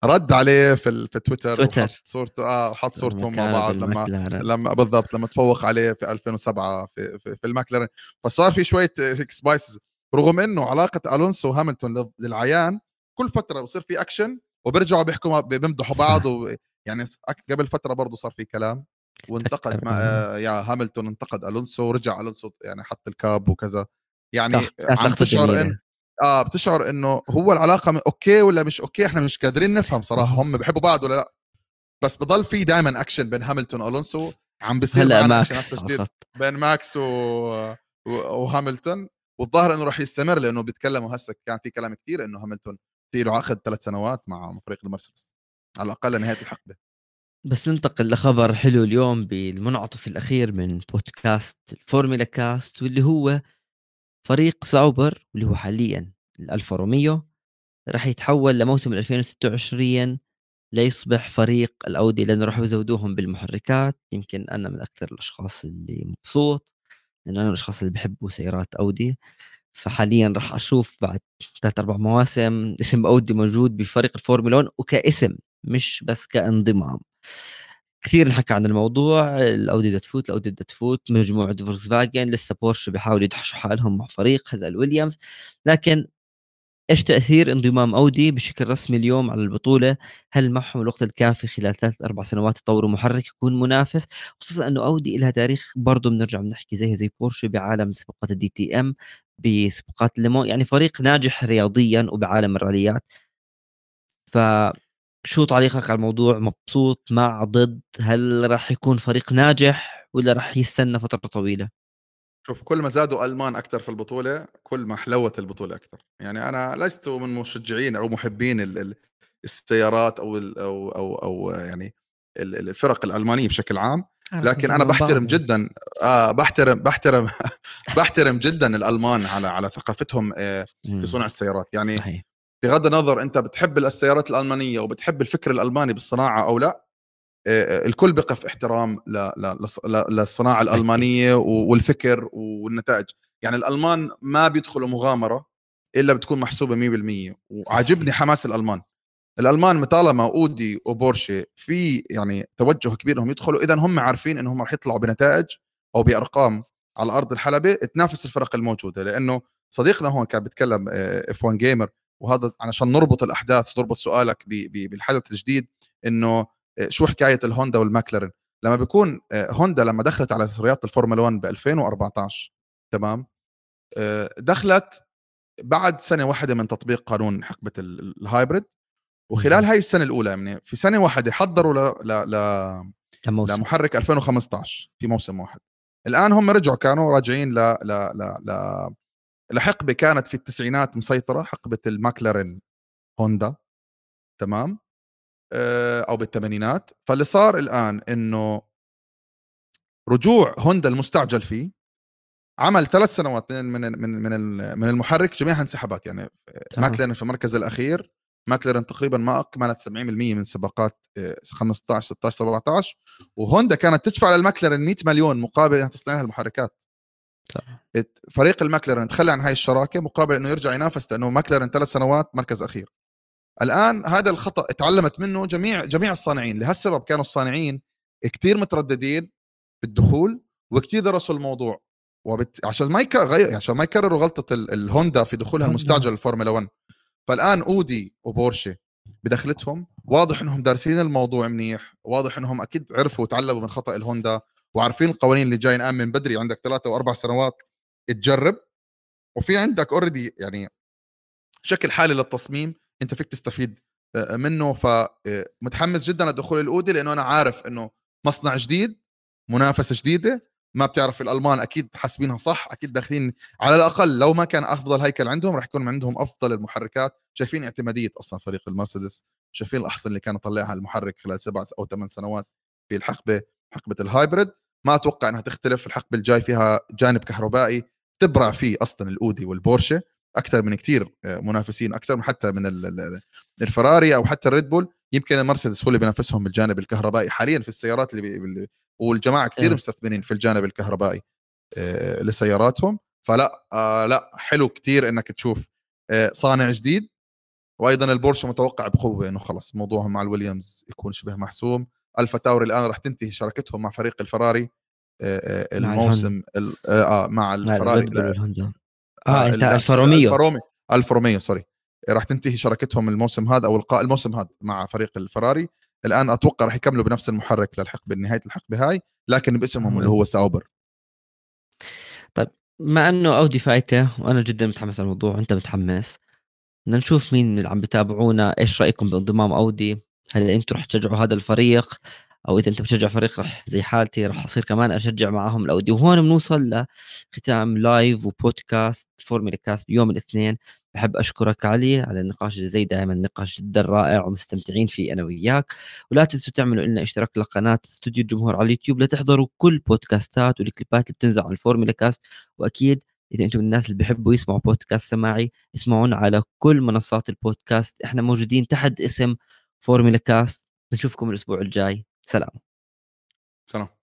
رد عليه في في تويتر تويتر. وحط صورته. آه حط صورتهم مع بعض لما لما بالضبط لما تفوق عليه في 2007 في في, في الماكلارين. فصار في شوية spices رغم إنه علاقة ألونسو وهاملتون للعيان كل فترة بصير في اكشن وبيرجعوا بيحكوا بيمدحوا بعض ويعني قبل فترة برضه صار في كلام وانتقد ما يا هاملتون انتقد ألونسو ورجع ألونسو يعني حط ال cap وكذا. يعني عم تشعر ان آه بتشعر إنه هو العلاقة okay ولا مش okay؟ إحنا مش قادرين نفهم صراحة. هم بحبوا بعض ولا لأ؟ بس بضل في دائما اكشن بين هاملتون وألونسو. عم بيصير
هلا ماكس جديد
بين ماكس و... و... وهاملتون والظاهر إنه راح يستمر لأنه بيتكلموا هسه. كان في كلام كثير إنه هاملتون في له عقد ثلاث سنوات مع فريق المرسيدس. على الأقل لنهايه الحقبة.
بس ننتقل لخبر حلو اليوم بالمنعطف الأخير من بودكاست ال Formula Cast واللي هو فريق ساوبر واللي هو حاليا الألفا روميو راح يتحول لموسم 2026 ليصبح فريق الأودي لأنه راح يزودوهم بالمحركات. يمكن أنا من أكثر الأشخاص اللي مبسوط لأنه أنا من الأشخاص اللي بحبوا سيارات أودي. فحاليا راح أشوف بعد ثلاث أربع مواسم اسم أودي موجود بفريق الفورمولا 1 وكاسم مش بس كانضمام. كثير نحكى عن الموضوع الأودي بدها تفوت الأودي بدها تفوت مجموعة فولكس فاجن لسه بورش بيحاولوا يدحشوا حالهم مع فريق هذا الويليامز لكن إيش تأثير انضمام أودي بشكل رسمي اليوم على البطولة؟ هل معهم الوقت الكافي خلال ثلاث أربع سنوات يطوروا محرك يكون منافس؟ خصوصا إنه أودي لها تاريخ برضه بنرجع بنحكي زيها زي بورشه بعالم سباقات ال DTM بسباقات ال Le Mans يعني فريق ناجح رياضيا وبعالم الراليات ف شو تعليقك على الموضوع؟ مبسوط مع ضد؟ هل راح يكون فريق ناجح ولا راح يستنى فترة طويلة؟
شوف كل ما زادوا ألمان أكثر في البطولة كل ما حلوت البطولة أكثر. يعني أنا لست من مشجعين أو محبين السيارات أو أو أو, أو يعني الفرق الألمانية بشكل عام لكن أنا بحترم جدا آه بحترم بحترم بحترم جدا الألمان على على ثقافتهم آه في صنع السيارات. يعني صحيح. بغض النظر انت بتحب السيارات الألمانية وبتحب الفكر الألماني بالصناعة أو لا الكل بقف احترام للصناعة الألمانية والفكر والنتائج. يعني الألمان ما بيدخلوا مغامرة إلا بتكون محسوبة 100% وعاجبني حماس الألمان. الألمان طالما أودي وبورشي فيه يعني توجه كبير إنهم يدخلوا اذا هم عارفين إنهم راح يطلعوا بنتائج أو بأرقام على أرض الحلبة تنافس الفرق الموجودة لأنه صديقنا هون كان بيتكلم F1 Gamer وهذا عشان نربط الأحداث وتربط سؤالك بالحدث الجديد إنه آه، شو حكاية الهوندا والماكلارن لما بيكون آه، هوندا لما دخلت على رياضه الفورمولا 1 ب 2014 تمام؟ آه، دخلت بعد سنة واحدة من تطبيق قانون حقبة ال hybrid وخلال هاي السنة الأولى يعني في سنة واحدة حضروا ل ل ل لمحرك 2015 في موسم واحد. الآن هم رجعوا كانوا راجعين ل ل ل ل لحقبه كانت في التسعينات مسيطرة حقبه الماكلارين هوندا تمام؟ آه، أو بالثمانينات. فاللي صار الآن إنه رجوع هوندا المستعجل فيه عمل ثلاث سنوات من من من من من المحرك جميعها انسحابات. يعني ماكلارين في المركز الأخير ماكلارين تقريبا ما اكملت 70% من سباقات 15 16 17 وهوندا كانت تدفع للماكلارين 100 مليون مقابل إنها تصنع لها المحركات. فريق الماكلارين تخلى عن هاي الشراكة مقابل إنه يرجع ينافس لأنه ماكلارين ثلاث سنوات مركز أخير. الآن هذا الخطأ تعلمت منه جميع جميع الصانعين. لهالسبب كانوا الصانعين كثير مترددين في الدخول وكثير درسوا الموضوع. وبت... عشان ما يك... عشان ما يكرروا غلطة ال... الهوندا في دخولها المستعجل الفورمولا 1 فالآن أودي وبورشي بدخلتهم واضح إنهم دارسين الموضوع منيح واضح إنهم أكيد عرفوا وتعلموا من خطأ الهوندا. وعارفين القوانين اللي جاي الآن من بدري عندك ثلاثة وأربع سنوات تجرب وفي عندك اوريدي يعني شكل حالي للتصميم أنت فيك تستفيد آه، منه. فمتحمس جدا لدخول الأودي لأنه أنا عارف إنه مصنع جديد منافسة جديدة ما بتعرف الألمان أكيد حاسبينها صح أكيد داخلين على الأقل لو ما كان أفضل هيكل عندهم راح يكون عندهم أفضل المحركات. شايفين اعتمادية أصلا فريق المرسيدس شايفين الأحسن اللي كان يطلعها المحرك خلال سبع أو ثمان سنوات في الحقبة حقبة ال hybrid. ما أتوقع إنها تختلف الحقبة الجاي فيها جانب كهربائي تبرع فيه أصلا الأودي والبورشة أكثر من كثير آه، منافسين أكثر من حتى من الفراري أو حتى الريد بول يمكن المرسيدس هو اللي بينافسهم بالجانب الكهربائي حاليا في السيارات اللي. والجماعة كثير إيه. مستثمرين في الجانب الكهربائي آه، لسياراتهم فلا آه لا حلو كثير إنك تشوف آه صانع جديد وأيضا البورشة متوقع بقوة إنه خلص موضوعهم مع الويليامز يكون شبه محسوم ألفا تاوري الآن راح تنتهي شراكتهم مع فريق الفراري الموسم آه مع الفراري
آه, آه أنت ألفا روميو.
ألفا روميو ألفا روميو sorry. راح تنتهي شراكتهم الموسم هذا أو القاء الموسم هذا مع فريق الفراري. الآن أتوقع راح يكملوا بنفس المحرك للحقبه نهايه الحقبه هاي لكن باسمهم اللي هو ساوبر.
طيب مع إنه أودي فايت وأنا جدا متحمس الموضوع وأنت متحمس بدنا نشوف مين اللي عم بتابعونا إيش رأيكم بانضمام أودي؟ هل أنتم رح تشجعوا هذا الفريق؟ أو إذا أنت بتشجع فريق رح زي حالتي رح أصير كمان أشجع معاهم الاودي وهون بنوصل لختام live وبودكاست فورمولا كاست بيوم الاثنين. بحب أشكرك علي على النقاش اللي زي دائما نقاش جدا رائع ومستمتعين فيه أنا وياك. ولا تنسوا تعملوا لنا اشتراك لقناة استوديو الجمهور على اليوتيوب لتحضروا كل بودكاستات وال clips ات اللي بتنزل على الفورمولا كاست وأكيد إذا أنتم من الناس اللي بيحبوا يسمعوا بودكاست سماعي اسمعونا على كل منصات البودكاست إحنا موجودين تحت اسم فورمولا كاست نشوفكم الأسبوع الجاي. سلام.
سلام.